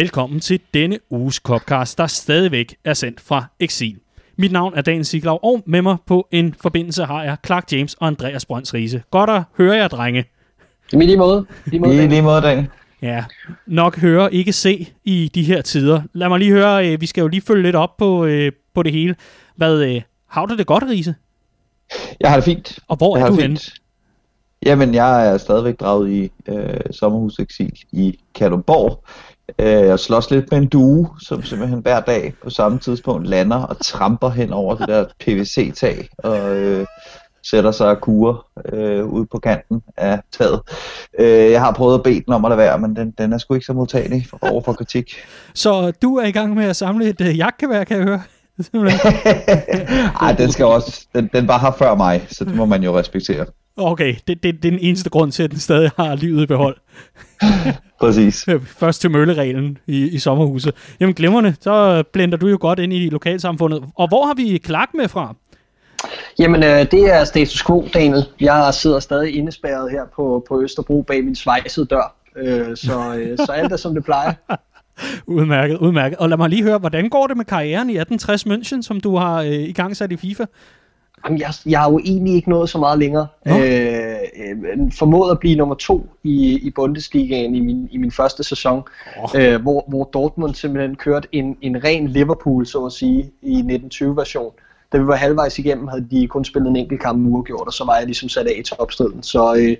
Velkommen til denne uges Copcast, der stadigvæk er sendt fra Exil. Mit navn er Dan Siglaug, og med mig på en forbindelse har jeg Clark James og Andreas Brønds Riese. Godt at høre jer, drenge. I lige måde. I lige måde, I lige måde Dan. Ja, nok høre, ikke se i de her tider. Lad mig lige høre, øh, vi skal jo lige følge lidt op på, øh, på det hele. Hvad, øh, har du det godt, Riese? Jeg har det fint. Og hvor jeg er du henne? Jamen, jeg er stadigvæk draget i øh, sommerhuseksil i Kalundborg. Øh, jeg slås lidt med en due, som simpelthen hver dag på samme tidspunkt lander og tramper hen over det der PVC-tag og øh, sætter sig og kurer øh, ude på kanten af taget. Øh, jeg har prøvet at bede den om at lade være, men den, den er sgu ikke så modtagelig over for kritik. Så du er i gang med at samle et øh, jagtgevær, kan jeg høre? Ej, den skal også, den, den var her før mig, så det må man jo respektere. Okay, det, det, det er den eneste grund til, at den stadig har livet i behold. Præcis. Først til møllereglen i, i sommerhuset. Jamen glimrende, så blender du jo godt ind i lokalsamfundet. Og hvor har vi Clark med fra? Jamen, øh, det er status quo, Daniel. Jeg sidder stadig indespærret her på, på Østerbro bag min svejsede dør. Øh, så, øh, så alt er som det plejer. udmærket, udmærket. Og lad mig lige høre, hvordan går det med karrieren i 1860 München, som du har øh, i gang sat i FIFA? Jamen, jeg, jeg har jo egentlig ikke nået så meget længere. Øh, øh, formået at blive nummer to i, i Bundesligaen i min, i min første sæson, oh. øh, hvor, hvor Dortmund simpelthen kørte en, en ren Liverpool, så at sige, i 1920-version. Da vi var halvvejs igennem, havde de kun spillet en enkelt kamp uafgjort, og så var jeg ligesom sat af i topstriden. Så øh,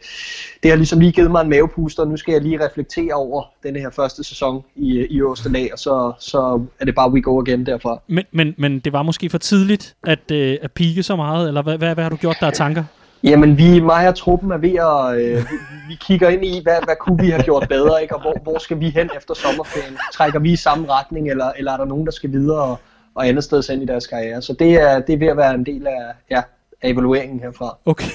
det har ligesom lige givet mig en mavepuster, og nu skal jeg lige reflektere over den her første sæson i, i øverste lag, og så, så er det bare we go again derfra. Men, men, men det var måske for tidligt at, øh, at pike så meget, eller hvad, hvad, hvad har du gjort der af tanker? Jamen, vi, mig og truppen er ved at... Øh, vi, vi kigger ind i, hvad, hvad kunne vi have gjort bedre, ikke? og hvor, hvor skal vi hen efter sommerferien? Trækker vi i samme retning, eller, eller er der nogen, der skal videre og, og andet sted hen i deres karriere? Så det er, det er ved at være en del af, ja, af evalueringen herfra. Okay.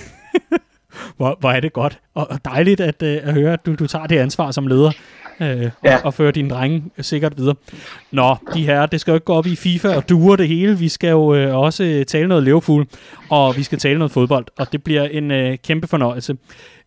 hvor, hvor er det godt, og dejligt at, øh, at høre, at du, du tager det ansvar som leder øh, ja. og, og fører dine drenge sikkert videre. Nå, de her, det skal jo ikke gå op i FIFA og duer det hele. Vi skal jo øh, også tale noget Liverpool, og vi skal tale noget fodbold, og det bliver en øh, kæmpe fornøjelse.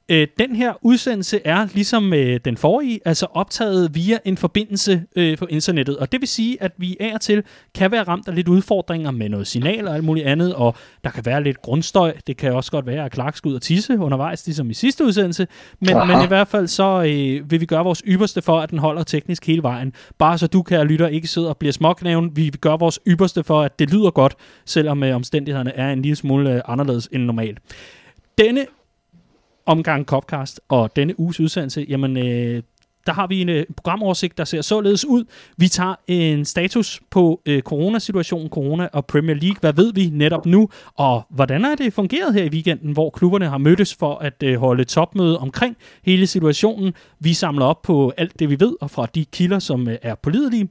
Øh, den her udsendelse er ligesom øh, den forrige, altså optaget via en forbindelse øh, på internettet. Og det vil sige, at vi af og til kan være ramt af lidt udfordringer med noget signal og alt muligt andet, og der kan være lidt grundstøj. Det kan også godt være, at Clark skal ud og tisse undervejs, ligesom i sidste udsendelse. Men, men i hvert fald så øh, vil vi gøre vores ypperste for, at den holder teknisk hele vejen. Bare så du, kan lytter, ikke sidder og bliver småknæven. Vi gøre vores ypperste for, at det lyder godt, selvom øh, omstændighederne er en lille smule øh, anderledes end normalt. Denne omgang Copcast og denne uges udsendelse, jamen øh, der har vi en øh, programoversigt, der ser således ud. Vi tager en status på øh, coronasituationen, corona og Premier League. Hvad ved vi netop nu? Og hvordan er det fungeret her i weekenden, hvor klubberne har mødtes for at øh, holde topmøde omkring hele situationen? Vi samler op på alt det, vi ved, og fra de kilder, som øh, er pålidelige.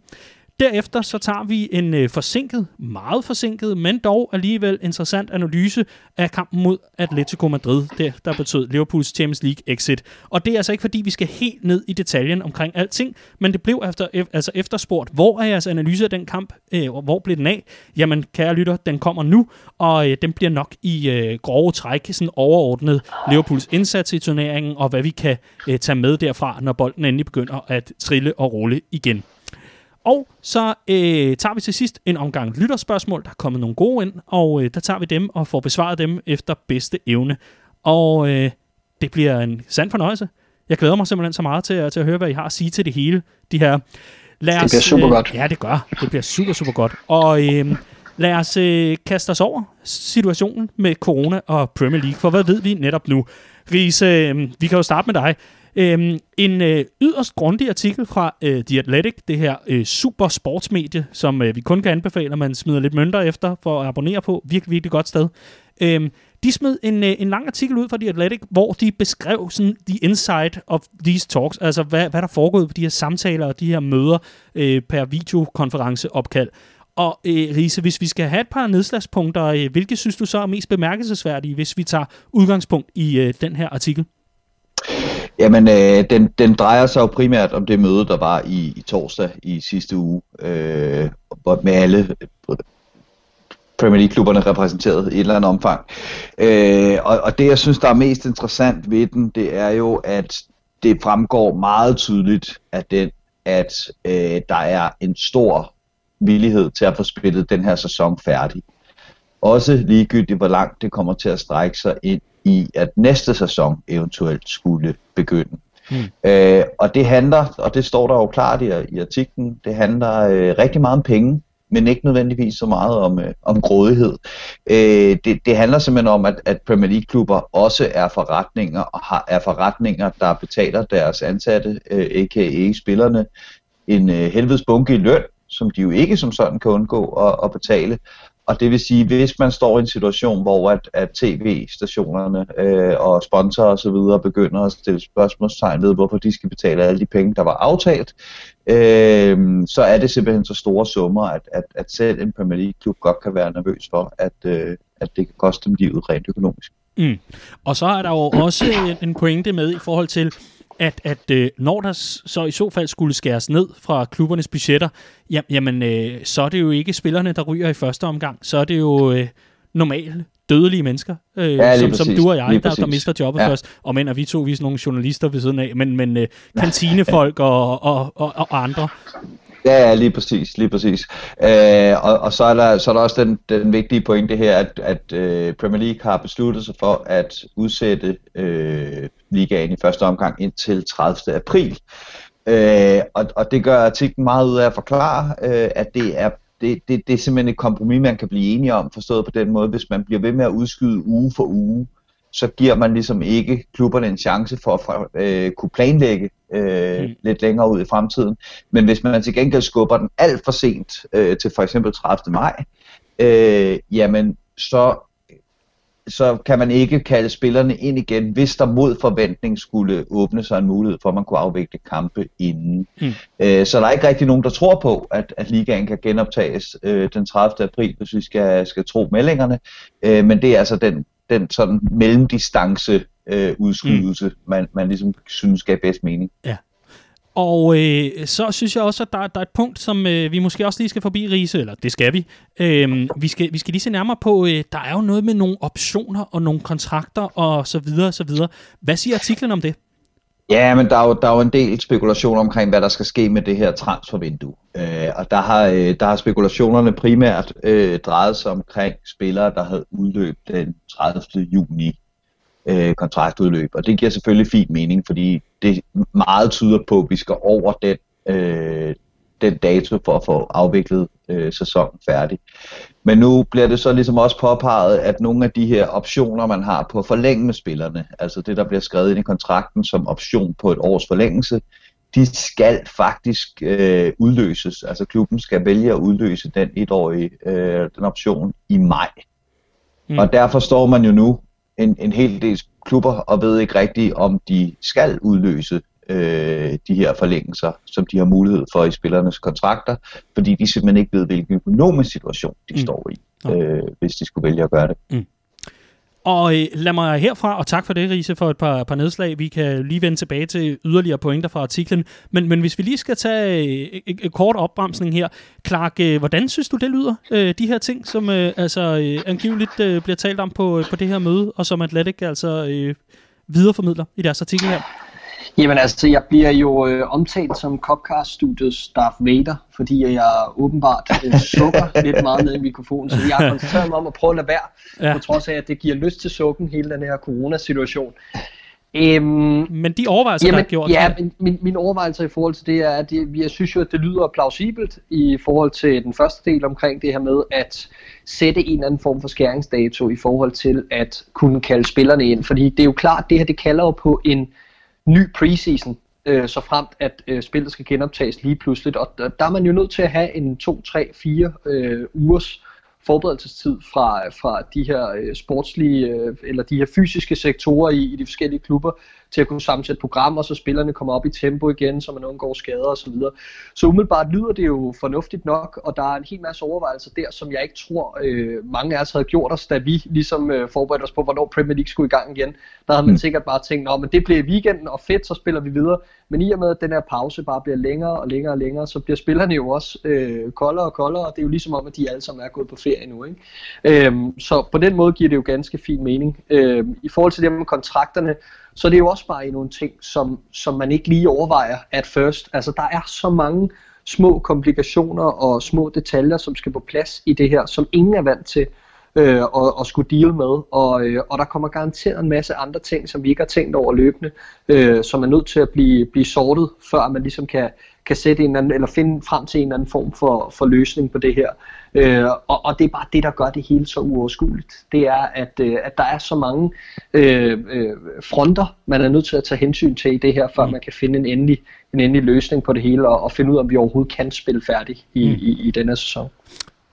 Derefter så tager vi en øh, forsinket, meget forsinket, men dog alligevel interessant analyse af kampen mod Atletico Madrid, det, der betød Liverpools Champions League exit. Og det er altså ikke fordi, vi skal helt ned i detaljen omkring alting, men det blev efter, altså efterspurgt, hvor er jeres analyse af den kamp, øh, og hvor blev den af? Jamen, kære lytter, den kommer nu, og øh, den bliver nok i øh, grove træk, sådan overordnet Liverpools indsats i turneringen, og hvad vi kan øh, tage med derfra, når bolden endelig begynder at trille og rulle igen. Og så øh, tager vi til sidst en omgang lytterspørgsmål. Der er kommet nogle gode ind, og øh, der tager vi dem og får besvaret dem efter bedste evne. Og øh, det bliver en sand fornøjelse. Jeg glæder mig simpelthen så meget til, til at høre, hvad I har at sige til det hele. De her. Lad os, det bliver super godt. Øh, ja, det gør. Det bliver super, super godt. Og øh, lad os øh, kaste os over situationen med corona og Premier League. For hvad ved vi netop nu? Riese, øh, vi kan jo starte med dig. Øhm, en øh, yderst grundig artikel fra øh, The Athletic, det her øh, super sportsmedie, som øh, vi kun kan anbefale, at man smider lidt mønter efter for at abonnere på. Virkelig, virkelig godt sted. Øhm, de smed en, øh, en lang artikel ud fra The Athletic, hvor de beskrev sådan the inside of these talks, altså hvad, hvad der foregået på de her samtaler og de her møder øh, per videokonferenceopkald. Og øh, Riese, hvis vi skal have et par nedslagspunkter, øh, hvilke synes du så er mest bemærkelsesværdige, hvis vi tager udgangspunkt i øh, den her artikel? Jamen, øh, den, den drejer sig jo primært om det møde, der var i, i torsdag i sidste uge, øh, med alle øh, Premier League-klubberne repræsenteret i et eller andet omfang. Øh, og, og det, jeg synes, der er mest interessant ved den, det er jo, at det fremgår meget tydeligt, at den at øh, der er en stor villighed til at få spillet den her sæson færdig. Også ligegyldigt, hvor langt det kommer til at strække sig ind i, at næste sæson eventuelt skulle begynde. Mm. Øh, og det handler, og det står der jo klart i, i artiklen, det handler øh, rigtig meget om penge, men ikke nødvendigvis så meget om, øh, om grådighed. Øh, det, det handler simpelthen om, at, at Premier League-klubber også er forretninger, og har, er forretninger, der betaler deres ansatte, øh, a.k.a. spillerne, en øh, helvedes bunke i løn, som de jo ikke som sådan kan undgå at, at betale. Og det vil sige, hvis man står i en situation, hvor at, at tv-stationerne øh, og sponsorer osv. begynder at stille spørgsmålstegn ved, hvorfor de skal betale alle de penge, der var aftalt, øh, så er det simpelthen så store summer, at, at, at selv en Premier League-klub godt kan være nervøs for, at, øh, at det kan koste dem livet rent økonomisk. Mm. Og så er der jo også en pointe med i forhold til, at, at øh, når der så i så fald skulle skæres ned fra klubbernes budgetter, jam, jamen øh, så er det jo ikke spillerne, der ryger i første omgang. Så er det jo øh, normale, dødelige mennesker, øh, ja, som, som du og jeg, der, der mister jobbet ja. først. Og men er vi to, vi er sådan nogle journalister ved siden af, men, men øh, kantinefolk og, og, og, og andre. Ja, lige præcis, lige præcis. Øh, og, og så er der, så er der også den, den vigtige pointe her, at, at øh, Premier League har besluttet sig for at udsætte øh, ligaen i første omgang indtil 30. april. Øh, og, og det gør artiklen meget ud af at forklare, øh, at det er det, det, det er simpelthen et kompromis, man kan blive enige om, forstået på den måde, hvis man bliver ved med at udskyde uge for uge, så giver man ligesom ikke klubberne en chance for at øh, kunne planlægge øh, mm. lidt længere ud i fremtiden. Men hvis man til gengæld skubber den alt for sent øh, til for eksempel 30. maj, øh, jamen så så kan man ikke kalde spillerne ind igen, hvis der mod forventning skulle åbne sig en mulighed for, at man kunne afvikle kampe inden. Mm. Øh, så der er ikke rigtig nogen, der tror på, at, at ligaen kan genoptages øh, den 30. april, hvis vi skal, skal tro meldingerne. Øh, men det er altså den, den sådan mellemdistance øh, udskydelse, mm. man, man ligesom synes skal bedst mening. Ja. Og øh, så synes jeg også, at der, der er et punkt, som øh, vi måske også lige skal forbi, Riese, eller det skal vi. Øh, vi, skal vi skal lige se nærmere på, øh, der er jo noget med nogle optioner og nogle kontrakter og så videre, så videre. Hvad siger artiklen om det? Ja, men der er, jo, der er jo en del spekulation omkring, hvad der skal ske med det her transfervindue. Øh, og der har, øh, der har spekulationerne primært øh, drejet sig omkring spillere, der havde udløb den 30. juni øh, kontraktudløb. Og det giver selvfølgelig fint mening, fordi det meget tyder på, at vi skal over den, øh, den dato for at få afviklet øh, sæsonen færdig. Men nu bliver det så ligesom også påpeget, at nogle af de her optioner, man har på at forlænge med spillerne, altså det, der bliver skrevet ind i kontrakten som option på et års forlængelse, de skal faktisk øh, udløses. Altså klubben skal vælge at udløse den etårige øh, den option i maj. Mm. Og derfor står man jo nu en, en hel del klubber og ved ikke rigtigt, om de skal udløse øh, de her forlængelser, som de har mulighed for i spillernes kontrakter, fordi de simpelthen ikke ved, hvilken økonomisk situation de mm. står i, øh, hvis de skulle vælge at gøre det. Mm. Og øh, lad mig herfra, og tak for det, Riese, for et par, par nedslag. Vi kan lige vende tilbage til yderligere pointer fra artiklen. Men, men hvis vi lige skal tage øh, en, kort opbremsning her. Clark, øh, hvordan synes du, det lyder, øh, de her ting, som øh, altså øh, angiveligt øh, bliver talt om på, på det her møde, og som Atletic altså øh, videreformidler i deres artikel her? Jamen altså, jeg bliver jo øh, omtalt som Copcast-studiets Darth Vader, fordi jeg åbenbart øh, sukker lidt meget ned i mikrofonen, så jeg har koncentreret mig om at prøve at lade være, ja. på trods af, at det giver lyst til sukken, hele den her coronasituation. Øhm, men de overvejelser, jamen, der er gjort? Ja, men min, min overvejelse i forhold til det er, at det, jeg synes jo, at det lyder plausibelt i forhold til den første del omkring det her med at sætte en eller anden form for skæringsdato i forhold til at kunne kalde spillerne ind. Fordi det er jo klart, det her det kalder jo på en ny preseason, øh, så fremt at øh, spillet skal genoptages lige pludselig. Og der, der er man jo nødt til at have en 2, 3, 4 øh, ugers forberedelsestid fra, fra de her øh, sportslige øh, eller de her fysiske sektorer i, i de forskellige klubber til at kunne sammensætte programmer, så spillerne kommer op i tempo igen, så man undgår skader osv. Så, så umiddelbart lyder det jo fornuftigt nok, og der er en hel masse overvejelser der, som jeg ikke tror øh, mange af os havde gjort os, da vi ligesom øh, forberedte os på, hvornår Premier League skulle i gang igen. Der havde man mm. sikkert bare tænkt, at det bliver weekenden, og fedt, så spiller vi videre. Men i og med, at den her pause bare bliver længere og længere og længere, så bliver spillerne jo også øh, koldere og koldere, og det er jo ligesom om, at de alle sammen er gået på ferie nu. Ikke? Øhm, så på den måde giver det jo ganske fin mening. Øhm, I forhold til det med kontrakterne, så det er jo også bare nogle ting, som, som man ikke lige overvejer at first. Altså der er så mange små komplikationer og små detaljer, som skal på plads i det her, som ingen er vant til øh, og, og skulle deal med. Og, øh, og der kommer garanteret en masse andre ting, som vi ikke har tænkt over løbende, øh, som er nødt til at blive, blive sortet, før man ligesom kan, kan sætte en anden, eller finde frem til en eller anden form for, for løsning på det her. Øh, og, og det er bare det, der gør det hele så uoverskueligt. Det er, at, øh, at der er så mange øh, øh, fronter, man er nødt til at tage hensyn til i det her, før mm. man kan finde en endelig, en endelig løsning på det hele, og, og finde ud af, om vi overhovedet kan spille færdigt i, mm. i, i denne sæson.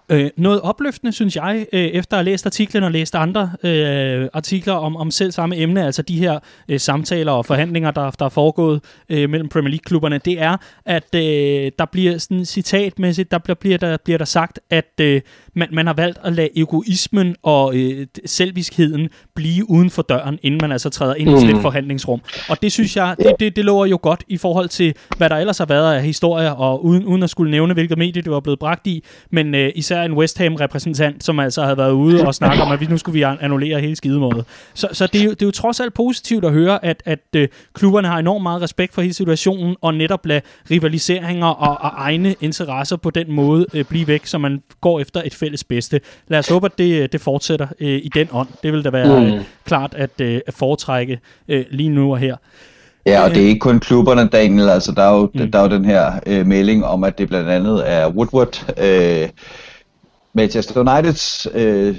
Øh, noget opløftende, synes jeg, øh, efter at have læst artiklen og læst andre øh, artikler om, om selv samme emne, altså de her øh, samtaler og forhandlinger, der, der er foregået øh, mellem Premier League-klubberne, det er, at øh, der bliver sådan citatmæssigt, der bliver, bliver, der, bliver der sagt, at øh, man, man har valgt at lade egoismen og øh, selviskheden blive uden for døren, inden man altså træder ind i sådan et mm. forhandlingsrum. Og det synes jeg, det, det, det lover jo godt i forhold til, hvad der ellers har været af historier, og uden, uden at skulle nævne, hvilket medie det var blevet bragt i, men øh, især en West Ham-repræsentant, som altså havde været ude og snakke om, at vi nu skulle vi annullere hele skidemådet. Så, så det, er jo, det er jo trods alt positivt at høre, at, at øh, klubberne har enormt meget respekt for hele situationen, og netop lade rivaliseringer og, og egne interesser på den måde øh, blive væk, så man går efter et fælles bedste. Lad os håbe, at det, det fortsætter øh, i den ånd. Det vil da være mm. øh, klart at, øh, at foretrække øh, lige nu og her. Ja, og det er ikke kun klubberne, Daniel. Altså, der er jo, mm. der er jo den her øh, melding om, at det blandt andet er Woodward, øh, Manchester Uniteds øh,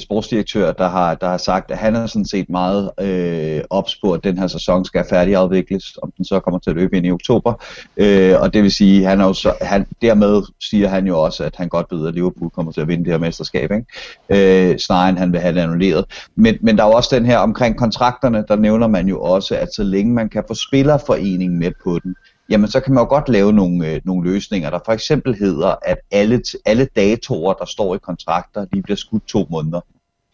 sportsdirektør, der har, der har sagt, at han er sådan set meget øh, ops på, at den her sæson skal færdigafvikles, om den så kommer til at løbe ind i oktober. Øh, og det vil sige, han er jo så, han, dermed siger han jo også, at han godt ved, at Liverpool kommer til at vinde det her mesterskab, ikke? Øh, snarere end han vil have det annulleret. Men, men der er også den her omkring kontrakterne, der nævner man jo også, at så længe man kan få spillerforeningen med på den, jamen så kan man jo godt lave nogle, øh, nogle løsninger, der for eksempel hedder, at alle, alle datorer, der står i kontrakter, de bliver skudt to måneder.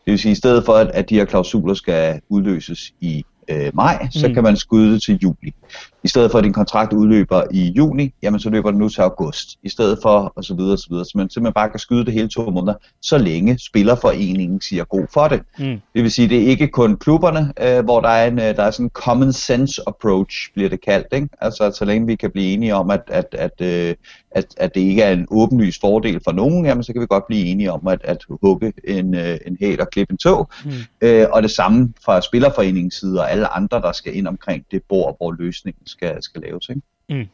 Det vil sige, at i stedet for, at, at de her klausuler skal udløses i øh, maj, så mm. kan man skudde til juli. I stedet for at din kontrakt udløber i juni, jamen så løber den nu til august. I stedet for, og så videre, og så videre. Så man simpelthen bare kan skyde det hele to måneder, så længe spillerforeningen siger god for det. Mm. Det vil sige, det er ikke kun klubberne, øh, hvor der er, en, øh, der er sådan en common sense approach, bliver det kaldt. Ikke? Altså, så længe vi kan blive enige om, at, at, at, øh, at, at det ikke er en åbenlys fordel for nogen, jamen så kan vi godt blive enige om at, at hugge en, øh, en hæl og klippe en tog. Mm. Øh, og det samme fra spillerforeningens side og alle andre, der skal ind omkring det bord, hvor løsningen skal, skal laves. Ikke? Mm.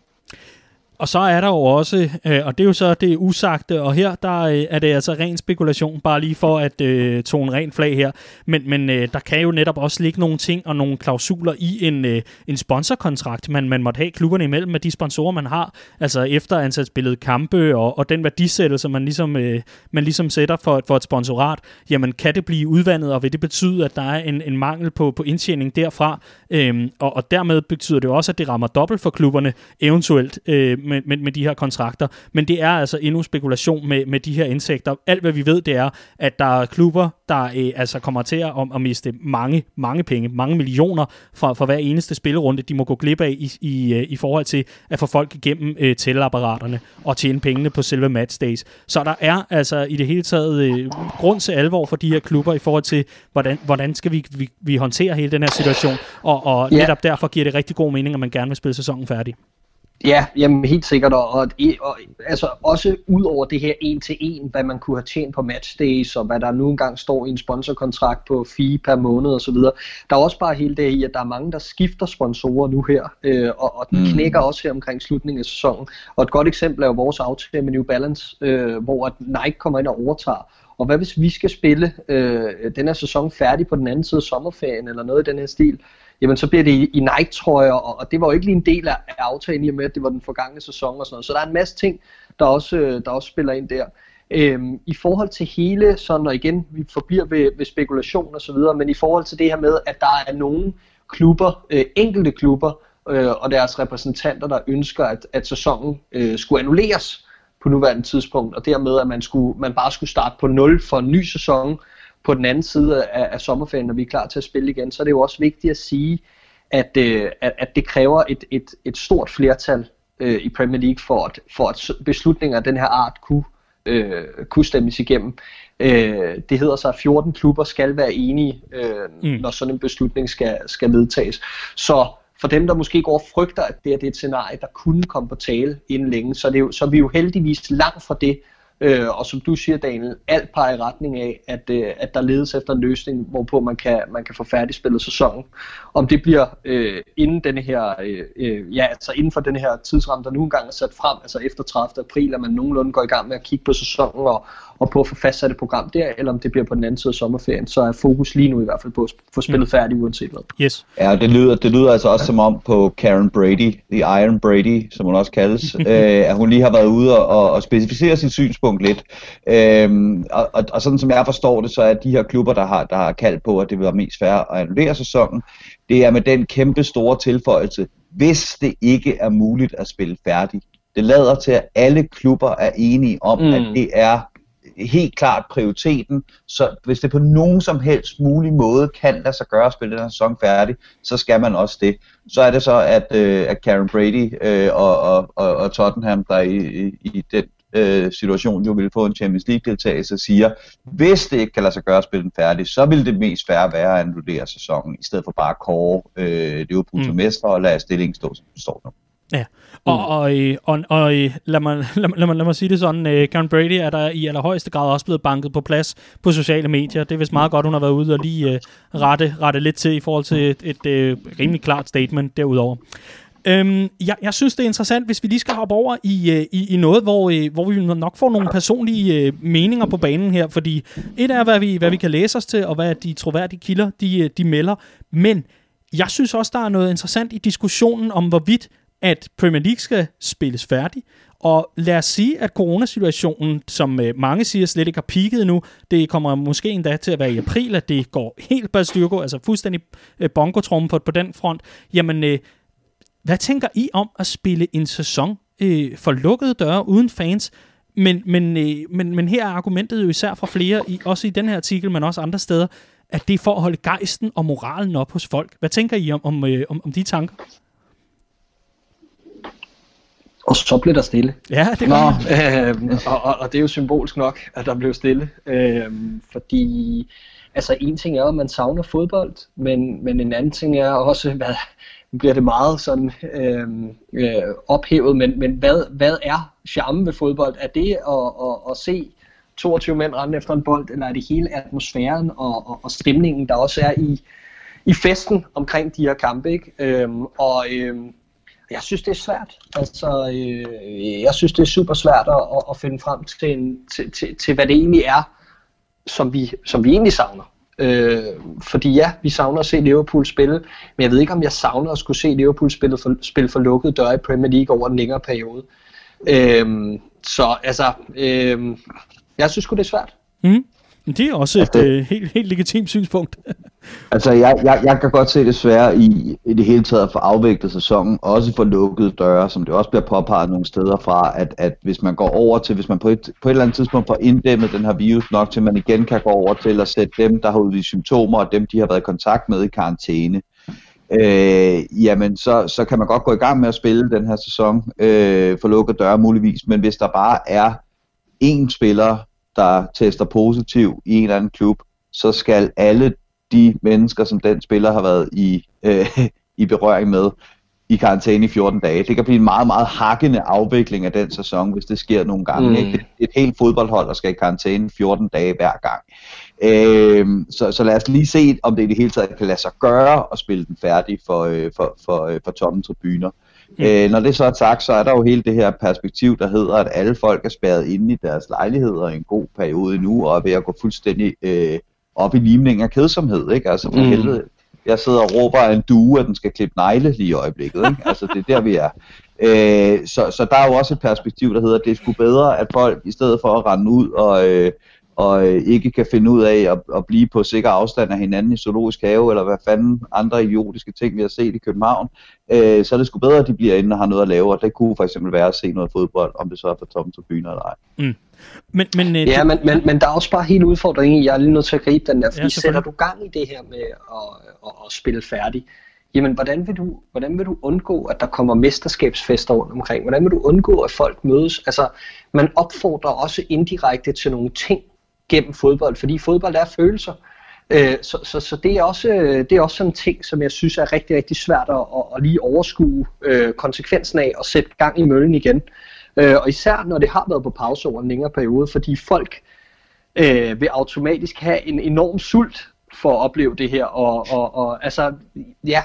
Og så er der jo også, øh, og det er jo så det usagte, og her der øh, er det altså ren spekulation, bare lige for at øh, tone ren flag her. Men, men øh, der kan jo netop også ligge nogle ting og nogle klausuler i en, øh, en sponsorkontrakt, man, man måtte have klubberne imellem med de sponsorer, man har. Altså efter ansat spillet kampe og, og den værdisættelse, man ligesom, øh, man ligesom sætter for, for et sponsorat, jamen kan det blive udvandet, og vil det betyde, at der er en, en mangel på, på indtjening derfra? Øhm, og, og dermed betyder det også, at det rammer dobbelt for klubberne, eventuelt. Øh, med, med, med de her kontrakter. Men det er altså endnu spekulation med, med de her indsigter. Alt hvad vi ved, det er, at der er klubber, der øh, altså kommer til at, at miste mange, mange penge, mange millioner for, for hver eneste spillerunde, de må gå glip af i, i, øh, i forhold til at få folk igennem øh, tælleapparaterne og tjene pengene på selve matchdays. Så der er altså i det hele taget øh, grund til alvor for de her klubber i forhold til, hvordan, hvordan skal vi, vi, vi håndtere hele den her situation, og, og yeah. netop derfor giver det rigtig god mening, at man gerne vil spille sæsonen færdig. Ja, jamen helt sikkert, og, og, og altså også ud over det her en til en, hvad man kunne have tjent på matchdays, og hvad der nu engang står i en sponsorkontrakt på fee per måned osv. Der er også bare hele det i, at der er mange, der skifter sponsorer nu her, øh, og, og den mm. knækker også her omkring slutningen af sæsonen. Og et godt eksempel er jo vores aftale med New Balance, øh, hvor at Nike kommer ind og overtager. Og hvad hvis vi skal spille øh, den her sæson færdig på den anden side af sommerferien, eller noget i den her stil, jamen så bliver det i, i Nike-trøjer, og, og det var jo ikke lige en del af, af aftalen i og med, at det var den forgangne sæson og sådan noget. Så der er en masse ting, der også, øh, der også spiller ind der. Øhm, I forhold til hele, sådan og igen, vi forbliver ved, ved spekulation og så videre, men i forhold til det her med, at der er nogle klubber, øh, enkelte klubber øh, og deres repræsentanter, der ønsker, at, at sæsonen øh, skulle annulleres på nuværende tidspunkt, og dermed, at man, skulle, man bare skulle starte på 0 for en ny sæson, på den anden side af, af sommerferien, når vi er klar til at spille igen, så er det jo også vigtigt at sige, at, øh, at, at det kræver et, et, et stort flertal øh, i Premier League for at, for at beslutninger af den her art kunne øh, kunne stemmes igennem. Øh, det hedder så, at 14 klubber skal være enige, øh, mm. når sådan en beslutning skal, skal vedtages. Så for dem, der måske går og frygter, at det, er, det er et scenarie, der kunne komme på tale inden længe, så, det er jo, så er vi jo heldigvis langt fra det, Øh, og som du siger, Daniel, alt peger i retning af, at, øh, at der ledes efter en løsning, hvorpå man kan, man kan få færdigspillet sæsonen. Om det bliver øh, inden denne her, øh, øh, ja, altså inden for den her tidsramme, der nu engang er sat frem, altså efter 30. april, at man nogenlunde går i gang med at kigge på sæsonen og, og på at få fastsat et program der, eller om det bliver på den anden side af sommerferien, så er fokus lige nu i hvert fald på at få spillet mm. færdigt uanset hvad. Yes. Ja, det lyder, det lyder altså også som om på Karen Brady, The Iron Brady, som hun også kaldes, øh, at hun lige har været ude og, og specificere sit synspunkt lidt. Øhm, og, og, og sådan som jeg forstår det, så er de her klubber, der har, der har kaldt på, at det vil være mest fair at annullere sæsonen, det er med den kæmpe store tilføjelse, hvis det ikke er muligt at spille færdigt. Det lader til, at alle klubber er enige om, mm. at det er helt klart prioriteten, så hvis det på nogen som helst mulig måde kan lade sig gøre at spille den her sæson færdig, så skal man også det. Så er det så, at, øh, at Karen Brady øh, og, og, og, og Tottenham, der i, i, i den øh, situation jo vil få en Champions League-deltagelse, siger, hvis det ikke kan lade sig gøre at spille den færdig, så vil det mest færre være at annullere sæsonen, i stedet for bare at kåre øh, Liverpool mm. som mestre og lade stillingen stå, som den står nu. Ja, og, mm. og, øh, og, og øh, lad, mig, lad, lad, mig, lad mig sige det sådan, uh, Karen Brady er der i allerhøjeste grad også blevet banket på plads på sociale medier. Det er vist meget godt, hun har været ude og lige uh, rette, rette lidt til i forhold til et, et, et uh, rimelig klart statement derudover. Øhm, jeg, jeg synes, det er interessant, hvis vi lige skal hoppe over i, øh, i, i noget, hvor, øh, hvor vi nok får nogle personlige øh, meninger på banen her, fordi et er, hvad vi, hvad vi kan læse os til, og hvad de troværdige kilder, de, de melder, men jeg synes også, der er noget interessant i diskussionen om, hvorvidt at Premier League skal spilles færdig, og lad os sige, at coronasituationen, som øh, mange siger, slet ikke har peaked nu, det kommer måske endda til at være i april, at det går helt på styrke, altså fuldstændig øh, på, på den front. Jamen, øh, hvad tænker I om at spille en sæson øh, for lukkede døre uden fans? Men, men, øh, men, men her er argumentet jo især fra flere, i, også i den her artikel, men også andre steder, at det er for at holde gejsten og moralen op hos folk. Hvad tænker I om, om, øh, om, om de tanker? Og så blev der stille. Ja, det Nå, øh, og, og, og det er jo symbolsk nok, at der blev stille. Øh, fordi altså en ting er, at man savner fodbold, men, men en anden ting er også, hvad, bliver det meget sådan øh, øh, ophævet, men, men hvad, hvad er charmen ved fodbold? Er det at, at, at se 22 mænd rende efter en bold, eller er det hele atmosfæren og, og, og stemningen, der også er i, i festen omkring de her kampe? Ikke? Øh, og øh, jeg synes, det er svært. Altså, øh, jeg synes, det er super svært at, at finde frem til, en, til, til, til, hvad det egentlig er, som vi, som vi egentlig savner. Øh, fordi ja, vi savner at se Liverpool spille, men jeg ved ikke, om jeg savner at skulle se Liverpool spille for, spille for lukkede døre i Premier League over en længere periode. Øh, så altså, øh, jeg synes det er svært. Mm. Det er også et altså, øh, helt, helt legitimt synspunkt. altså, jeg, jeg, jeg kan godt se det svære i, i det hele taget at få afviklet sæsonen, også for lukkede døre, som det også bliver påpeget nogle steder fra, at, at hvis man går over til, hvis man på et, på et eller andet tidspunkt får inddæmmet den her virus nok til, man igen kan gå over til at sætte dem, der har udvist symptomer, og dem, de har været i kontakt med i karantæne, øh, jamen så, så kan man godt gå i gang med at spille den her sæson øh, for lukkede døre muligvis, men hvis der bare er én spiller, der tester positiv i en eller anden klub, så skal alle de mennesker, som den spiller har været i, øh, i berøring med, i karantæne i 14 dage. Det kan blive en meget, meget hakkende afvikling af den sæson, hvis det sker nogle gange. Mm. Ikke? Det er et helt fodboldhold, der skal i karantæne 14 dage hver gang. Øh, så, så lad os lige se, om det i det hele taget kan lade sig gøre at spille den færdig for, øh, for, for, øh, for tomme tribuner. Mm. Øh, når det så er sagt, så er der jo hele det her perspektiv, der hedder, at alle folk er spærret inde i deres lejligheder i en god periode nu, og er ved at gå fuldstændig øh, op i limning af kedsomhed. Ikke? Altså for mm. helvede, jeg sidder og råber af en due, at den skal klippe negle lige i øjeblikket. Ikke? Altså det er der, vi er. Øh, så, så der er jo også et perspektiv, der hedder, at det er sgu bedre, at folk i stedet for at rende ud og... Øh, og øh, ikke kan finde ud af at, at blive på sikker afstand af hinanden i zoologisk have, eller hvad fanden andre idiotiske ting, vi har set i København, øh, så er det sgu bedre, at de bliver inde og har noget at lave, og det kunne for eksempel være at se noget fodbold, om det så er for tomme tribuner eller ej. Mm. Men, men, øh, ja, men, men, men der er også bare helt udfordring i, jeg er lige nødt til at gribe den der, fordi ja, sætter du gang i det her med at, at, at spille færdig, jamen hvordan vil, du, hvordan vil du undgå, at der kommer mesterskabsfester rundt omkring? Hvordan vil du undgå, at folk mødes? Altså, man opfordrer også indirekte til nogle ting gennem fodbold, fordi fodbold er følelser. Øh, så, så, så det er også det er også sådan en ting, som jeg synes er rigtig, rigtig svært at, at, at lige overskue øh, konsekvensen af og sætte gang i møllen igen. Øh, og især når det har været på pause over en længere periode, fordi folk øh, vil automatisk have en enorm sult for at opleve det her. Og, og, og altså, ja.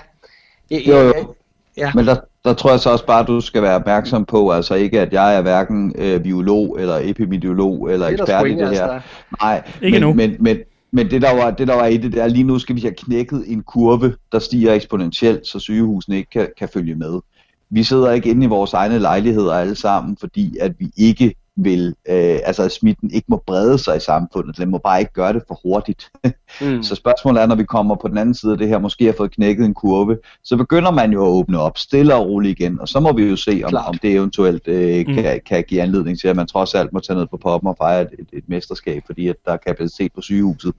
Jo, jo. ja. Men der, der tror jeg så også bare, at du skal være opmærksom på, altså ikke at jeg er hverken øh, biolog eller epidemiolog eller ekspert i det her. Altså. Nej, ikke men, men, men, men det der, var, det der var i det der, lige nu skal vi have knækket en kurve, der stiger eksponentielt, så sygehusene ikke kan, kan følge med. Vi sidder ikke inde i vores egne lejligheder alle sammen, fordi at vi ikke vil, øh, altså at smitten ikke må brede sig i samfundet. Den må bare ikke gøre det for hurtigt. mm. Så spørgsmålet er, når vi kommer på den anden side af det her, måske har fået knækket en kurve, så begynder man jo at åbne op stille og roligt igen, og så må vi jo se, om, om det eventuelt øh, mm. kan, kan give anledning til, at man trods alt må tage ned på poppen og fejre et, et, et mesterskab, fordi at der er kapacitet på sygehuset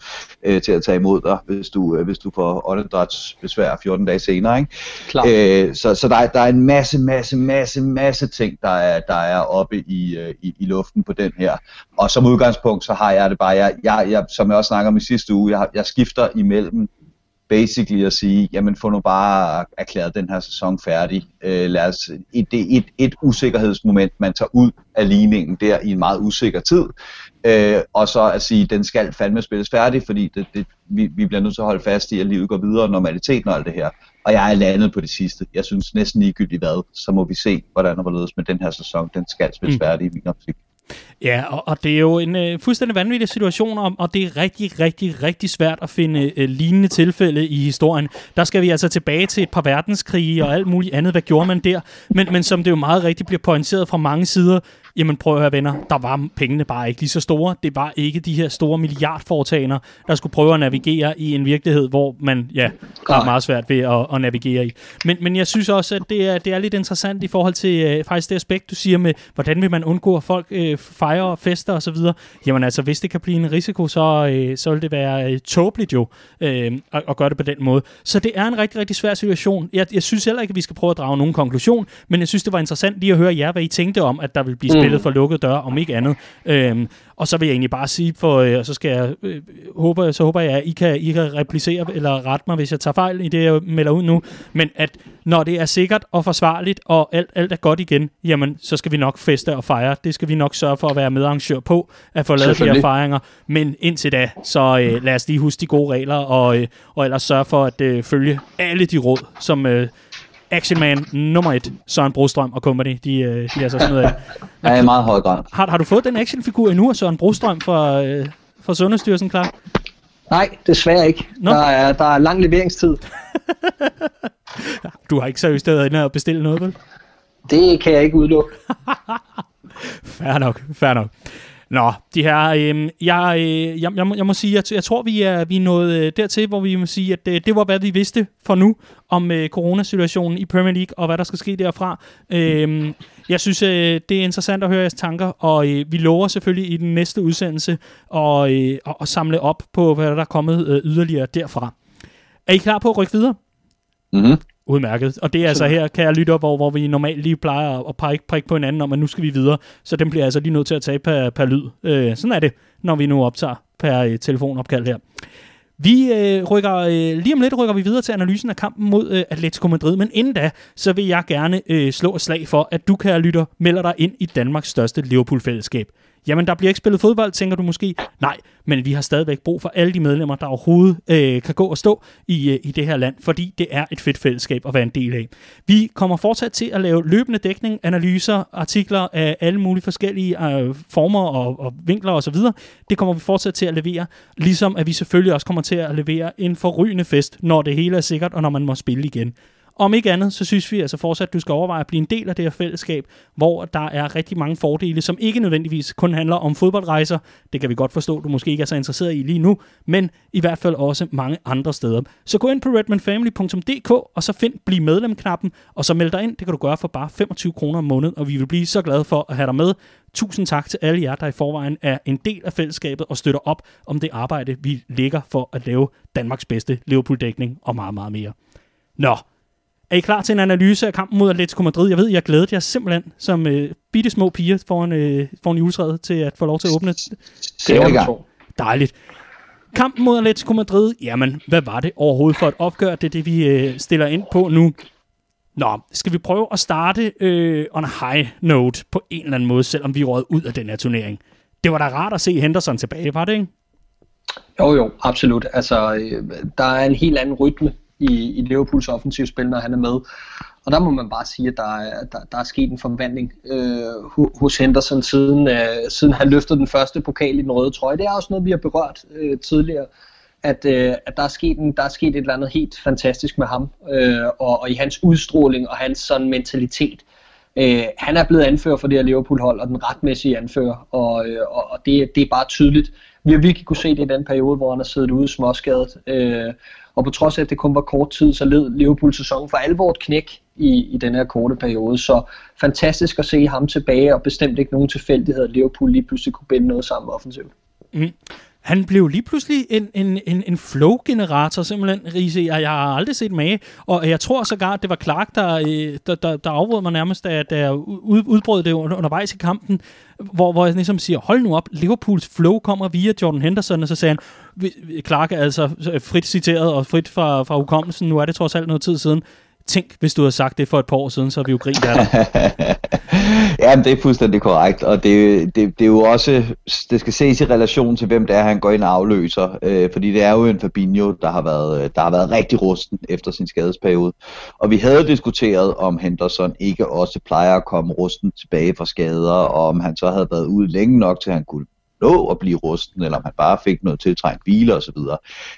øh, til at tage imod dig, hvis du, øh, hvis du får åndedrætsbesvær 14 dage senere. Ikke? Øh, så så der, er, der er en masse, masse, masse, masse ting, der er, der er oppe i, øh, i, i luften på den her. Og som udgangspunkt, så har jeg det bare, jeg, jeg, jeg, som jeg også snakker om i sidste uge, jeg, jeg skifter imellem basically at sige, jamen få nu bare erklæret den her sæson færdig. Øh, lad os, et, det et, et usikkerhedsmoment, man tager ud af ligningen der i en meget usikker tid, øh, og så at sige, den skal fandme spilles færdig, fordi det, det, vi, vi bliver nødt til at holde fast i, at livet går videre, normaliteten og alt det her. Og jeg er landet på det sidste. Jeg synes næsten ligegyldigt hvad, så må vi se, hvordan det ledes med den her sæson. Den skal spilles mm. færdig i min optik. Ja, og, og det er jo en øh, fuldstændig vanvittig situation, og, og det er rigtig, rigtig, rigtig svært at finde øh, lignende tilfælde i historien. Der skal vi altså tilbage til et par verdenskrige og alt muligt andet. Hvad gjorde man der? Men, men som det jo meget rigtigt bliver pointeret fra mange sider, Jamen prøv at høre venner, der var pengene bare ikke lige så store. Det var ikke de her store milliardforetagender, der skulle prøve at navigere i en virkelighed, hvor man ja, har meget svært ved at, at navigere i. Men, men jeg synes også, at det er, det er lidt interessant i forhold til øh, faktisk det aspekt, du siger med, hvordan vil man undgå, at folk øh, fejrer fester osv. Jamen altså, hvis det kan blive en risiko, så, øh, så vil det være øh, tåbeligt jo øh, at, at gøre det på den måde. Så det er en rigtig, rigtig svær situation. Jeg, jeg synes heller ikke, at vi skal prøve at drage nogen konklusion, men jeg synes, det var interessant lige at høre jer, hvad I tænkte om, at der vil blive spillet for lukkede døre, om ikke andet. Øhm, og så vil jeg egentlig bare sige, for øh, så skal jeg øh, håber, så håber jeg, at I kan, I kan replicere eller rette mig, hvis jeg tager fejl i det, jeg melder ud nu. Men at når det er sikkert og forsvarligt, og alt, alt er godt igen, jamen så skal vi nok feste og fejre. Det skal vi nok sørge for at være medarrangør på, at få lavet de her fejringer. Men indtil da, så øh, lad os lige huske de gode regler, og, øh, og ellers sørge for at øh, følge alle de råd, som, øh, Action Man nummer et, Søren Brostrøm og company, de, øh, de er så sådan noget af. Ja, i meget høj grad. Har, har du fået den actionfigur endnu af Søren Brostrøm fra, øh, fra Sundhedsstyrelsen, klar? Nej, desværre ikke. No. Der, er, der er lang leveringstid. du har ikke seriøst været inde og bestille noget, vel? Det kan jeg ikke udelukke. fair nok, fair nok. Nå, de her, øh, jeg, øh, jeg, jeg, må, jeg må sige, at jeg tror, vi er, vi er nået øh, dertil, hvor vi må sige, at øh, det var, hvad vi vidste for nu om øh, coronasituationen i Premier League, og hvad der skal ske derfra. Øh, jeg synes, øh, det er interessant at høre jeres tanker, og øh, vi lover selvfølgelig i den næste udsendelse at, øh, at samle op på, hvad der er kommet øh, yderligere derfra. Er I klar på at rykke videre? Mm-hmm. Udmærket. Og det er altså her, kan jeg lytte op, hvor, hvor vi normalt lige plejer at pege, pege på hinanden om, at nu skal vi videre. Så den bliver altså lige nødt til at tage per, per lyd. Øh, sådan er det, når vi nu optager per øh, telefonopkald her. Vi øh, rykker, øh, lige om lidt rykker vi videre til analysen af kampen mod øh, Atletico Madrid, men inden da, så vil jeg gerne øh, slå et slag for, at du, kan lytte melder dig ind i Danmarks største Liverpool-fællesskab. Jamen, der bliver ikke spillet fodbold, tænker du måske. Nej, men vi har stadigvæk brug for alle de medlemmer, der overhovedet øh, kan gå og stå i, øh, i det her land, fordi det er et fedt fællesskab at være en del af. Vi kommer fortsat til at lave løbende dækning, analyser, artikler af alle mulige forskellige øh, former og, og vinkler osv. Det kommer vi fortsat til at levere, ligesom at vi selvfølgelig også kommer til at levere en forrygende fest, når det hele er sikkert, og når man må spille igen. Om ikke andet, så synes vi altså fortsat, at du skal overveje at blive en del af det her fællesskab, hvor der er rigtig mange fordele, som ikke nødvendigvis kun handler om fodboldrejser. Det kan vi godt forstå, du måske ikke er så interesseret i lige nu, men i hvert fald også mange andre steder. Så gå ind på redmanfamily.dk, og så find Bliv medlem-knappen, og så meld dig ind. Det kan du gøre for bare 25 kroner om måneden, og vi vil blive så glade for at have dig med. Tusind tak til alle jer, der i forvejen er en del af fællesskabet og støtter op om det arbejde, vi lægger for at lave Danmarks bedste Liverpool-dækning og meget, meget mere. Nå, er I klar til en analyse af kampen mod Atletico Madrid? Jeg ved, jeg glæder jer simpelthen som øh, bitte små piger foran, øh, foran juletræet til at få lov til at åbne. Det Dejligt. Kampen mod Atletico Madrid, jamen, hvad var det overhovedet for et opgør? Det er det, vi øh, stiller ind på nu. Nå, skal vi prøve at starte øh, on a high note på en eller anden måde, selvom vi råd ud af den her turnering? Det var da rart at se Henderson tilbage, var det ikke? Jo, jo, absolut. Altså, øh, der er en helt anden rytme i, i Liverpools offensivspil, når han er med. Og der må man bare sige, at der er, der, der er sket en forvandling øh, hos Henderson, siden, øh, siden han løftede den første pokal i den røde trøje. Det er også noget, vi har berørt øh, tidligere, at, øh, at der, er sket en, der er sket et eller andet helt fantastisk med ham, øh, og, og i hans udstråling og hans sådan mentalitet. Øh, han er blevet anfører for det her Liverpool-hold, og den retmæssige anfører, og, øh, og, og det, det er bare tydeligt. Vi har virkelig kunne se det i den periode, hvor han har siddet ude småskadet. Øh, og på trods af, at det kun var kort tid, så led Liverpool sæsonen for alvor et knæk i, i den her korte periode. Så fantastisk at se ham tilbage, og bestemt ikke nogen tilfældighed, at Liverpool lige pludselig kunne binde noget sammen offensivt. Mm. Han blev lige pludselig en, en, en, en flow-generator, simpelthen, Riese. Jeg, jeg har aldrig set med. Og jeg tror sågar, at det var Clark, der, øh, der, der, der afbrød mig nærmest, da, da jeg ud, udbrød det undervejs i kampen, hvor, hvor jeg ligesom siger, hold nu op, Liverpools flow kommer via Jordan Henderson, og så sagde han, Clark er altså øh, frit citeret og frit fra, fra hukommelsen, nu er det trods alt noget tid siden, Tænk, hvis du havde sagt det for et par år siden, så har vi jo grint af dig. ja, det er fuldstændig korrekt, og det, det, det er jo også, det skal ses i relation til, hvem det er, han går ind og afløser, øh, fordi det er jo en Fabinho, der har, været, øh, der har været rigtig rusten efter sin skadesperiode. Og vi havde diskuteret, om Henderson ikke også plejer at komme rusten tilbage fra skader, og om han så havde været ude længe nok til, han kunne nå at blive rusten, eller om han bare fik noget tiltrængt hvile osv.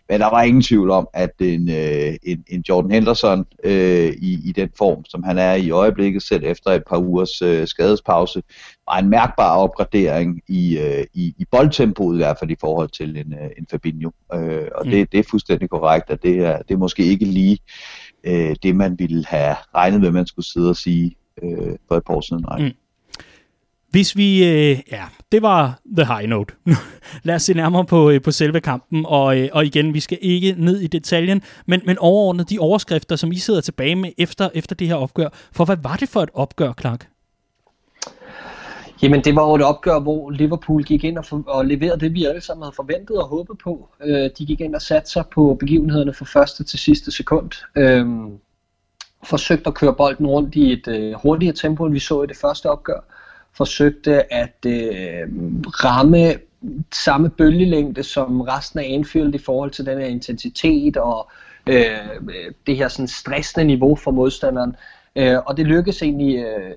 Men der var ingen tvivl om, at en, øh, en, en Jordan Henderson øh, i, i den form, som han er i øjeblikket, selv efter et par ugers øh, skadespause, var en mærkbar opgradering i, øh, i, i boldtempoet i hvert fald i forhold til en, øh, en Fabinho. Øh, og mm. det, det er fuldstændig korrekt, at det er, det er måske ikke lige øh, det, man ville have regnet med, man skulle sidde og sige øh, for et par år siden. Nej. Mm. Hvis vi, øh, ja, det var the high note. Lad os se nærmere på, øh, på selve kampen, og, øh, og igen, vi skal ikke ned i detaljen, men, men overordnet de overskrifter, som I sidder tilbage med efter, efter det her opgør. For hvad var det for et opgør, Clark? Jamen, det var jo et opgør, hvor Liverpool gik ind og, for, og leverede det, vi alle sammen havde forventet og håbet på. Øh, de gik ind og satte sig på begivenhederne fra første til sidste sekund. Øh, forsøgte at køre bolden rundt i et øh, hurtigere tempo, end vi så i det første opgør forsøgte at øh, ramme samme bølgelængde som resten af Anfield i forhold til den her intensitet og øh, det her sådan stressende niveau for modstanderen. Øh, og det lykkedes egentlig øh,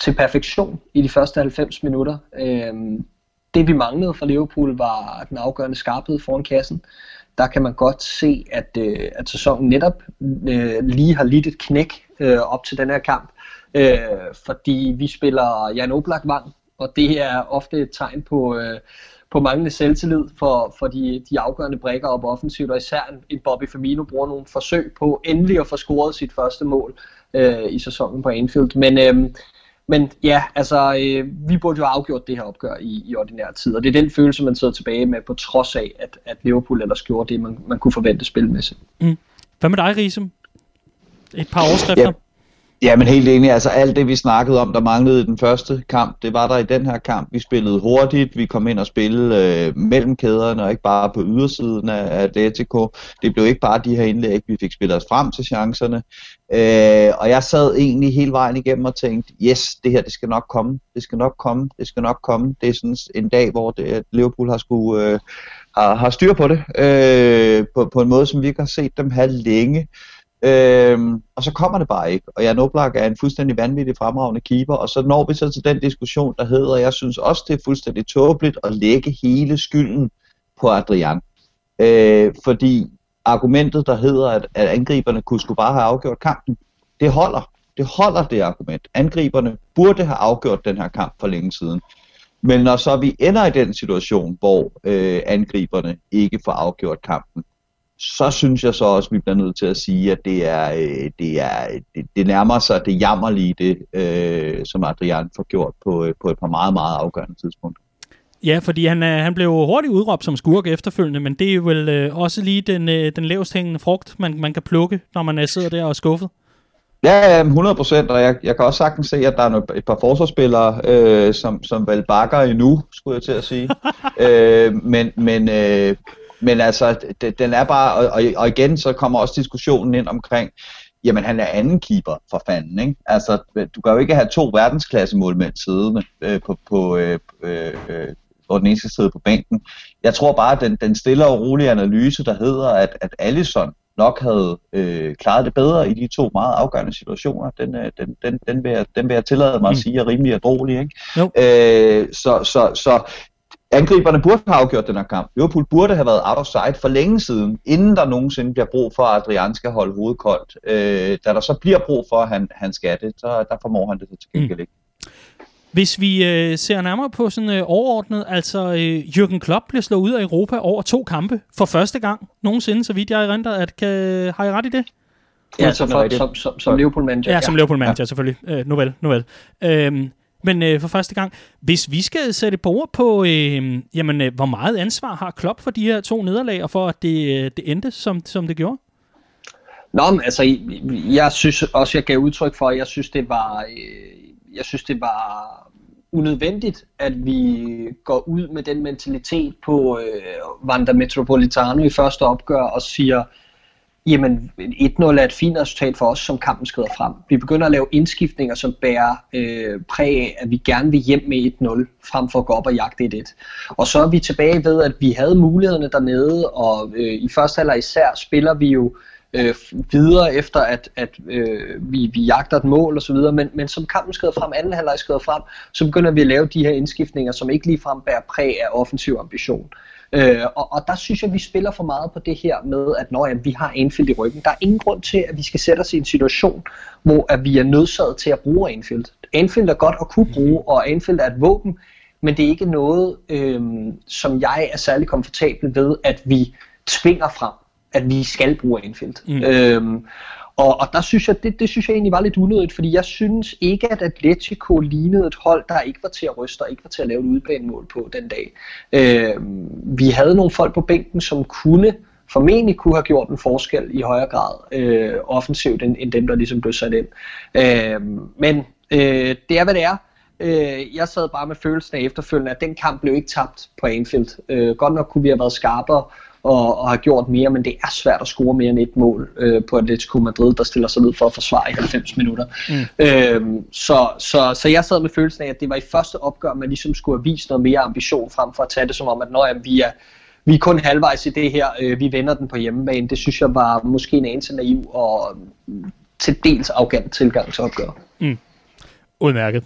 til perfektion i de første 90 minutter. Øh, det vi manglede fra Liverpool var den afgørende skarphed foran kassen. Der kan man godt se, at, øh, at sæsonen netop øh, lige har lidt et knæk øh, op til den her kamp øh, fordi vi spiller Jan Oblak vang, og det er ofte et tegn på, øh, på manglende selvtillid for, for de, de afgørende brækker op offensivt, og især en Bobby Firmino bruger nogle forsøg på endelig at få scoret sit første mål øh, i sæsonen på Anfield. Men, øh, men ja, altså, øh, vi burde jo have afgjort det her opgør i, i ordinær tid, og det er den følelse, man sidder tilbage med, på trods af, at, at Liverpool ellers gjorde det, man, man kunne forvente spilmæssigt. Mm. Hvad med dig, Risem? Et par overskrifter? Ja. Ja, men helt enig. Altså alt det, vi snakkede om, der manglede i den første kamp, det var der i den her kamp. Vi spillede hurtigt, vi kom ind og spillede øh, mellem kæderne, og ikke bare på ydersiden af Atletico. Det blev ikke bare de her indlæg, vi fik spillet os frem til chancerne. Øh, og jeg sad egentlig hele vejen igennem og tænkte, yes, det her, det skal nok komme. Det skal nok komme. Det skal nok komme. Det er sådan en dag, hvor det, at Liverpool har skulle... Øh, har, har styr på det, øh, på, på en måde, som vi ikke har set dem have længe. Øhm, og så kommer det bare ikke. Og Jan Oblak er en fuldstændig vanvittig fremragende keeper, og så når vi så til den diskussion, der hedder, jeg synes også, det er fuldstændig tåbeligt at lægge hele skylden på Adrian. Øh, fordi argumentet, der hedder, at, at angriberne kunne skulle bare have afgjort kampen, det holder. Det holder det argument. Angriberne burde have afgjort den her kamp for længe siden. Men når så vi ender i den situation, hvor øh, angriberne ikke får afgjort kampen, så synes jeg så også, at vi bliver nødt til at sige, at det er, øh, det, er, det, det nærmer sig det jammerlige, det øh, som Adrian får gjort på, øh, på et par meget, meget afgørende tidspunkter. Ja, fordi han, han blev hurtigt udråbt som skurk efterfølgende, men det er jo vel øh, også lige den, øh, den lavest hængende frugt, man, man kan plukke, når man sidder der og er skuffet. Ja, 100 procent, og jeg, jeg kan også sagtens se, at der er et par forsvarsspillere, øh, som, som vel bakker endnu, skulle jeg til at sige. øh, men, men, øh, men altså, den er bare, og, og igen, så kommer også diskussionen ind omkring, jamen han er anden keeper for fanden, ikke? Altså, du kan jo ikke have to verdensklasse målmænd siddende øh, på, på øh, øh, hvor den ene skal sidde på bænken. Jeg tror bare, at den, den stille og rolige analyse, der hedder, at, at Allison nok havde øh, klaret det bedre i de to meget afgørende situationer, den, øh, den, den, den, vil, jeg, den vil jeg tillade mig at mm. sige er rimelig ædrolig. Ikke? Jo. Øh, så, så, så Angriberne burde have afgjort den her kamp. Liverpool burde have været out of sight for længe siden, inden der nogensinde bliver brug for, at Adrian skal holde hovedet koldt. Øh, da der så bliver brug for, at han, han skal det, så der formår han det til gengæld ikke. Hvis vi øh, ser nærmere på sådan øh, overordnet, altså øh, Jürgen Klopp bliver slået ud af Europa over to kampe for første gang nogensinde, så vidt jeg erindrer. At, kan, har I ret i det? Ja, som, for, som, som, som Liverpool-manager. Ja, som Liverpool-manager, ja. selvfølgelig. Øh, nu vel, nu vel. Øhm, men øh, for første gang, hvis vi skal sætte på ord på, øh, jamen, øh, hvor meget ansvar har Klopp for de her to nederlag, og for at det, øh, det endte, som, som det gjorde? Nå, men altså, jeg synes også, jeg gav udtryk for, at jeg synes, det var, øh, jeg synes, det var unødvendigt, at vi går ud med den mentalitet på øh, Vanda Metropolitano i første opgør og siger, jamen 1-0 er et fint resultat for os, som kampen skrider frem. Vi begynder at lave indskiftninger, som bærer øh, præg af, at vi gerne vil hjem med 1-0, frem for at gå op og jagte 1-1. Og så er vi tilbage ved, at vi havde mulighederne dernede, og øh, i første halvleg især spiller vi jo øh, videre efter, at, at øh, vi, vi jagter et mål osv., men, men som kampen skrider frem, anden halvleg skrider frem, så begynder vi at lave de her indskiftninger, som ikke ligefrem bærer præg af offensiv ambition. Øh, og, og der synes jeg, vi spiller for meget på det her med, at når ja, vi har Anfield i ryggen. Der er ingen grund til, at vi skal sætte os i en situation, hvor at vi er nødsaget til at bruge Anfield. Anfield er godt at kunne bruge, og Anfield er et våben, men det er ikke noget, øh, som jeg er særlig komfortabel ved, at vi tvinger frem, at vi skal bruge Anfield. Mm. Øhm, og, og der synes jeg, det, det synes jeg egentlig var lidt unødigt, fordi jeg synes ikke, at Atletico lignede et hold, der ikke var til at ryste og ikke var til at lave et udbanemål på den dag. Øh, vi havde nogle folk på bænken, som kunne formentlig kunne have gjort en forskel i højere grad øh, offensivt, end, end dem, der ligesom blev sat ind. Øh, men øh, det er, hvad det er. Øh, jeg sad bare med følelsen af efterfølgende, at den kamp blev ikke tabt på Anfield. Øh, godt nok kunne vi have været skarpere, og, og har gjort mere, men det er svært at score mere end et mål øh, på Atletico Madrid, der stiller sig ned for at forsvare i 90 minutter. Mm. Øhm, så, så, så jeg sad med følelsen af, at det var i første opgør, man ligesom skulle have vist noget mere ambition frem for at tage det som om, at når jamen, vi er vi er kun halvvejs i det her, øh, vi vender den på hjemmebane. Det synes jeg var måske en anelse naiv og til dels arrogant tilgang til opgør. Mm. Udmærket.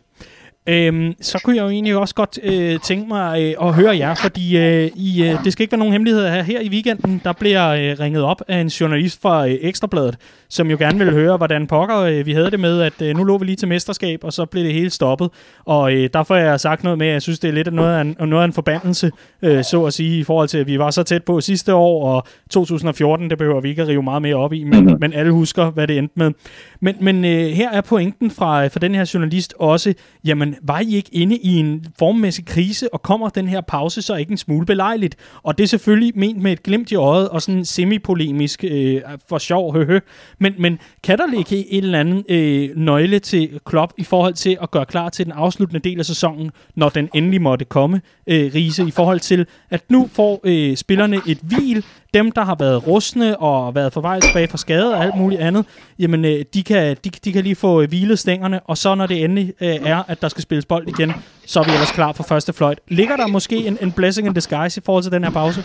Øhm, så kunne jeg jo egentlig også godt øh, tænke mig øh, at høre jer, fordi øh, I, øh, det skal ikke være nogen hemmeligheder her. Her i weekenden, der bliver øh, ringet op af en journalist fra øh, Ekstrabladet, som jo gerne ville høre, hvordan pokker øh, vi havde det med, at øh, nu lå vi lige til mesterskab, og så blev det hele stoppet. Og øh, derfor har jeg sagt noget med, at jeg synes, det er lidt noget af en, noget af en forbandelse, øh, så at sige, i forhold til, at vi var så tæt på sidste år, og 2014, det behøver vi ikke at rive meget mere op i, men, mm-hmm. men alle husker, hvad det endte med. Men, men øh, her er pointen fra, fra den her journalist også, jamen, var I ikke inde i en formmæssig krise, og kommer den her pause så ikke en smule belejligt? Og det er selvfølgelig ment med et glimt i øjet, og sådan semi-polemisk øh, for sjov, høhø. Men, men kan der ligge en eller anden øh, nøgle til Klopp i forhold til at gøre klar til den afsluttende del af sæsonen, når den endelig måtte komme, øh, Riese, i forhold til, at nu får øh, spillerne et hvil, dem, der har været rustne og været for vej tilbage fra skade og alt muligt andet, jamen, øh, de, kan, de, de kan lige få øh, hvilet stængerne, og så når det endelig øh, er, at der skal spilles bold igen, så er vi ellers klar for første fløjt. Ligger der måske en, en blessing in disguise i forhold til den her pause?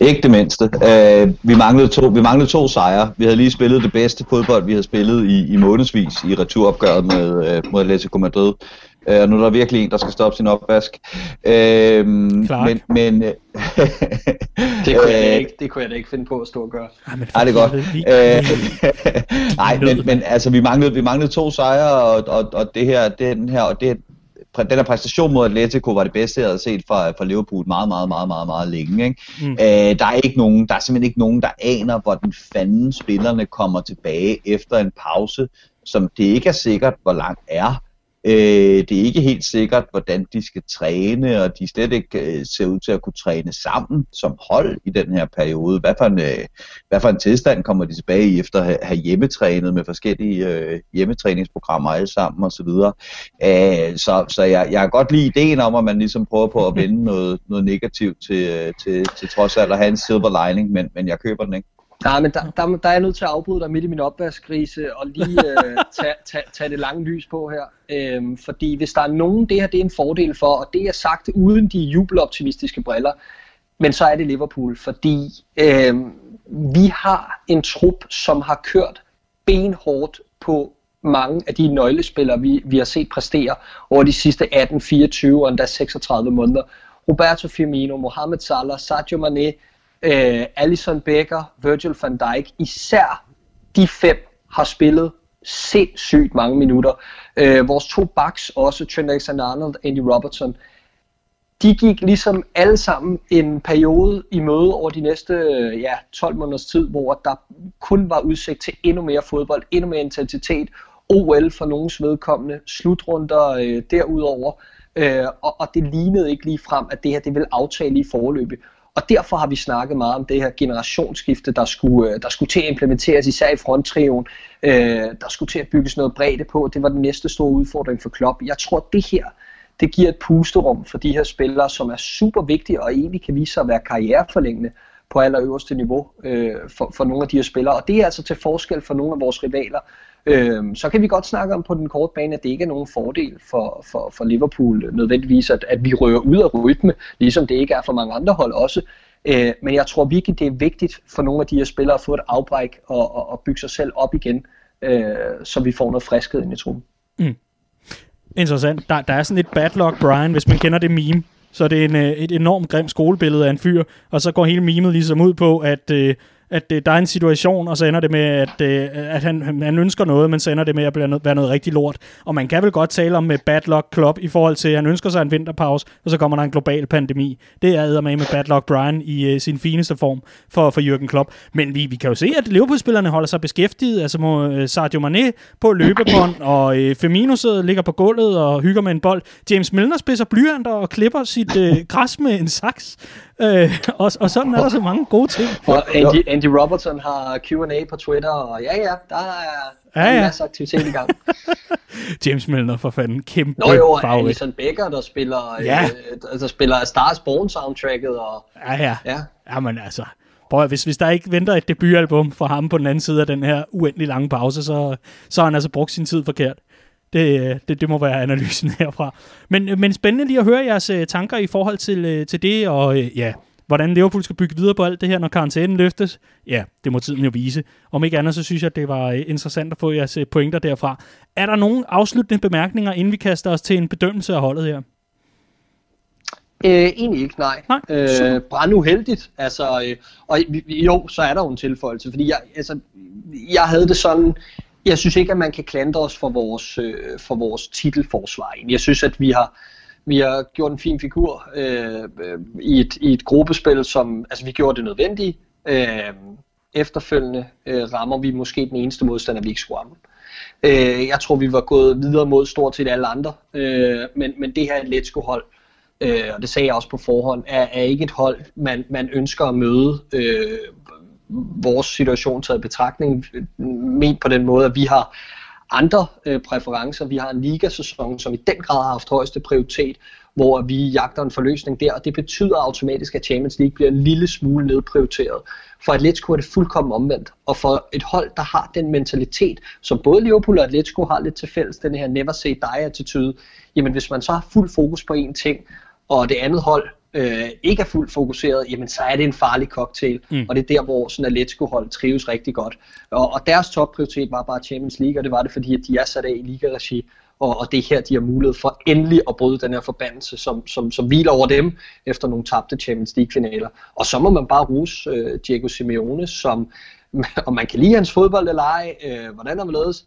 Ikke det mindste. Uh, vi, manglede to, vi manglede to sejre. Vi havde lige spillet det bedste fodbold, vi havde spillet i, i månedsvis i returopgøret med, øh, mod Atletico Madrid. Uh, og nu er der virkelig en, der skal stoppe sin opvask. Uh, men, men uh, det, kunne jeg ikke, det kunne jeg da ikke finde på at stå og gøre. Ej, men Ej det er godt. Uh, nej, men, men altså, vi manglede, vi manglede to sejre, og, og, og det her, den her, og det, den her præstation mod Atletico var det bedste, jeg havde set fra, fra Liverpool meget, meget, meget, meget, meget længe. Ikke? Mm. Øh, der, er ikke nogen, der er simpelthen ikke nogen, der aner, hvor den fanden spillerne kommer tilbage efter en pause, som det ikke er sikkert, hvor lang er. Øh, det er ikke helt sikkert, hvordan de skal træne, og de slet ikke øh, ser ud til at kunne træne sammen som hold i den her periode. Hvad for en, øh, hvad for en tilstand kommer de tilbage i efter at have, have hjemmetrænet med forskellige øh, hjemmetræningsprogrammer alle sammen osv. Øh, så så jeg, jeg kan godt lide ideen om, at man ligesom prøver på at vende noget, noget negativt til, øh, til, til trods alt at have en silver lining, men, men jeg køber den ikke. Nej, men der, der, der er jeg nødt til at afbryde dig midt i min opvaskrise og lige øh, tage, tage, tage det lange lys på her. Øhm, fordi hvis der er nogen, det her det er en fordel for, og det er sagt uden de jubeloptimistiske briller, men så er det Liverpool, fordi øh, vi har en trup, som har kørt benhårdt på mange af de nøglespillere, vi, vi har set præstere over de sidste 18, 24 og endda 36 måneder. Roberto Firmino, Mohamed Salah, Sadio Mane, øh, Allison Becker, Virgil van Dijk, især de fem har spillet sindssygt mange minutter. Øh, vores to backs, også Trent Alexander-Arnold Andy Robertson, de gik ligesom alle sammen en periode i møde over de næste øh, ja, 12 måneders tid, hvor der kun var udsigt til endnu mere fodbold, endnu mere intensitet, OL for nogens vedkommende, slutrunder øh, derudover, øh, og, og det lignede ikke lige frem, at det her det ville aftale i forløbet. Og derfor har vi snakket meget om det her generationsskifte, der skulle, øh, der skulle til at implementeres, især i fronttrioen. Øh, der skulle til at bygges noget bredde på. Det var den næste store udfordring for Klopp. Jeg tror, det her det giver et pusterum for de her spillere, som er super vigtige og egentlig kan vise sig at være karriereforlængende på allerøverste niveau øh, for, for nogle af de her spillere. Og det er altså til forskel for nogle af vores rivaler. Øh, så kan vi godt snakke om på den korte bane, at det ikke er nogen fordel for, for, for Liverpool nødvendigvis, at, at vi rører ud af rytme, ligesom det ikke er for mange andre hold også. Øh, men jeg tror virkelig, det er vigtigt for nogle af de her spillere at få et afbræk og, og, og bygge sig selv op igen, øh, så vi får noget friskhed ind i truppen. Mm. Interessant. Der, der er sådan et bad luck Brian, hvis man kender det meme. Så det er en, øh, et enormt grimt skolebillede af en fyr, og så går hele memet ligesom ud på, at øh, at øh, der er en situation, og så ender det med, at, øh, at han, han ønsker noget, men så ender det med at blive noget, være noget rigtig lort. Og man kan vel godt tale om med bad luck club i forhold til, at han ønsker sig en vinterpause, og så kommer der en global pandemi. Det er med med bad luck Brian i øh, sin fineste form for, for Jürgen Klopp. Men vi, vi kan jo se, at Liverpool-spillerne holder sig beskæftiget. Altså må øh, Sadio Mane på løbebånd, og øh, Firmino sidder, ligger på gulvet og hygger med en bold. James Milner spidser blyanter og klipper sit øh, græs med en saks. Øh, og, og sådan er der så mange gode ting. Og Andy, Andy Robertson har Q&A på Twitter, og ja, ja, der er, ja, ja. en masse aktivitet i gang. James Milner for fanden, kæmpe Nå jo, favorit. Alison Becker, der spiller, ja. øh, der spiller Stars Born soundtracket. Og, ja, ja. ja. Jamen altså, prøv, hvis, hvis der ikke venter et debutalbum for ham på den anden side af den her uendelig lange pause, så, så har han altså brugt sin tid forkert. Det, det, det må være analysen herfra. Men, men spændende lige at høre jeres uh, tanker i forhold til, til det, og ja, hvordan Liverpool skal bygge videre på alt det her, når karantænen løftes. Ja, det må tiden jo vise. Om ikke andet, så synes jeg, at det var interessant at få jeres pointer derfra. Er der nogle afsluttende bemærkninger, inden vi kaster os til en bedømmelse af holdet her? Øh, egentlig ikke, nej. nej øh, brænduheldigt. Altså, øh, og jo, så er der jo en tilføjelse, fordi jeg, altså, jeg havde det sådan, jeg synes ikke, at man kan klandre os for vores, øh, for vores titelforsvar. Jeg synes, at vi har, vi har gjort en fin figur øh, øh, i, et, i et gruppespil, som altså vi gjorde det nødvendige. Øh, efterfølgende øh, rammer vi måske den eneste modstander, vi ikke skulle ramme. Øh, jeg tror, vi var gået videre mod stort set alle andre, øh, men, men det her Atletico-hold, øh, og det sagde jeg også på forhånd, er, er ikke et hold, man, man ønsker at møde øh, vores situation taget i betragtning, ment på den måde, at vi har andre øh, præferencer. Vi har en ligasæson, som i den grad har haft højeste prioritet, hvor vi jagter en forløsning der, og det betyder automatisk, at Champions League bliver en lille smule nedprioriteret. For Atletico er det fuldkommen omvendt, og for et hold, der har den mentalitet, som både Liverpool og Atletico har lidt til fælles, den her never say die attitude, jamen hvis man så har fuld fokus på én ting, og det andet hold øh, ikke er fuldt fokuseret, jamen så er det en farlig cocktail, mm. og det er der, hvor sådan Atletico-hold trives rigtig godt. Og, og deres topprioritet var bare Champions League, og det var det, fordi at de er sat af i liga-regi, og, og det er her, de har mulighed for endelig at bryde den her forbandelse, som, som, som hviler over dem efter nogle tabte Champions League-finaler. Og så må man bare ruse øh, Diego Simeone, som, om man kan lide hans fodbold eller ej, øh, hvordan man ledes,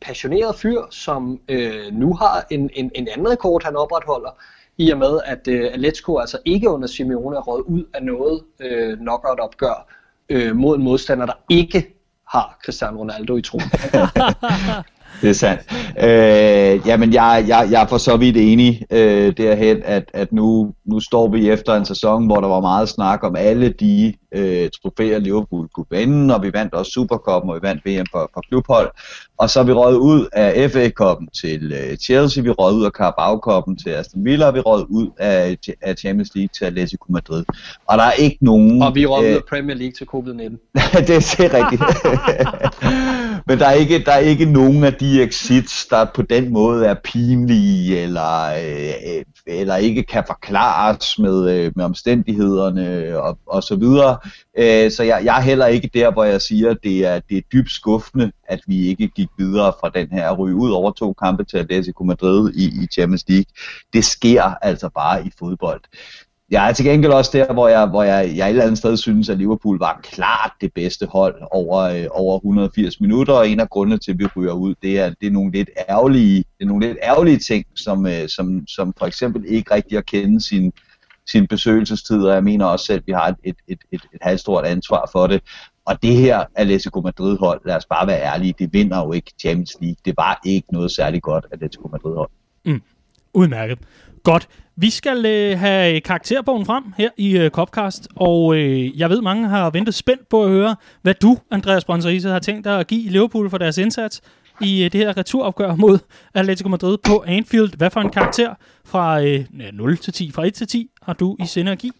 passioneret fyr, som øh, nu har en, en, en anden rekord, han opretholder, i og med, at øh, Atletico altså ikke under Simeone er røget ud af noget øh, knockout-opgør øh, mod en modstander, der ikke har Cristiano Ronaldo i troen. det er sandt. Øh, jamen, jeg, jeg, jeg er for så vidt enig øh, derhen, at, at nu, nu står vi efter en sæson, hvor der var meget snak om alle de øh, trofæer, Liverpool kunne vinde, og vi vandt også Supercup, og vi vandt VM for, for klubhold. Og så er vi røget ud af FA Cup'en til øh, Chelsea, vi røget ud af Carabao Cup'en til Aston Villa, og vi røget ud af, af Champions League til Atletico Madrid. Og der er ikke nogen... Og vi røget øh, ud af Premier League til COVID-19. det, det er rigtigt. Men der er, ikke, der er ikke nogen af de exits, der på den måde er pinlige, eller, øh, øh, eller ikke kan forklares med, øh, med omstændighederne og, og så videre. Øh, så jeg, jeg er heller ikke der, hvor jeg siger, at det er, det er dybt skuffende, at vi ikke gik videre fra den her ryge ud over to kampe til Atletico Madrid i, i Champions League. Det sker altså bare i fodbold. Jeg er til gengæld også der, hvor jeg, hvor jeg, jeg et eller andet sted synes, at Liverpool var klart det bedste hold over, øh, over 180 minutter, og en af grundene til, at vi ryger ud, det er, det er nogle lidt ærgerlige, det er nogle lidt ærgerlige ting, som, øh, som, som for eksempel ikke rigtig at kende sin, sin besøgelsestid, og jeg mener også selv, at vi har et, et, et, et, et halvstort ansvar for det. Og det her Atletico Madrid-hold, lad os bare være ærlige, det vinder jo ikke Champions League. Det var ikke noget særligt godt Atletico Madrid-hold. Mm. Udmærket. Godt. Vi skal øh, have øh, karakterbogen frem her i øh, Copcast, og øh, jeg ved, mange har ventet spændt på at høre, hvad du, Andreas Brønserise, har tænkt dig at give Liverpool for deres indsats i øh, det her returopgør mod Atletico Madrid på Anfield. Hvad for en karakter fra øh, 0 til 10, fra 1 til 10, har du i sinde at give?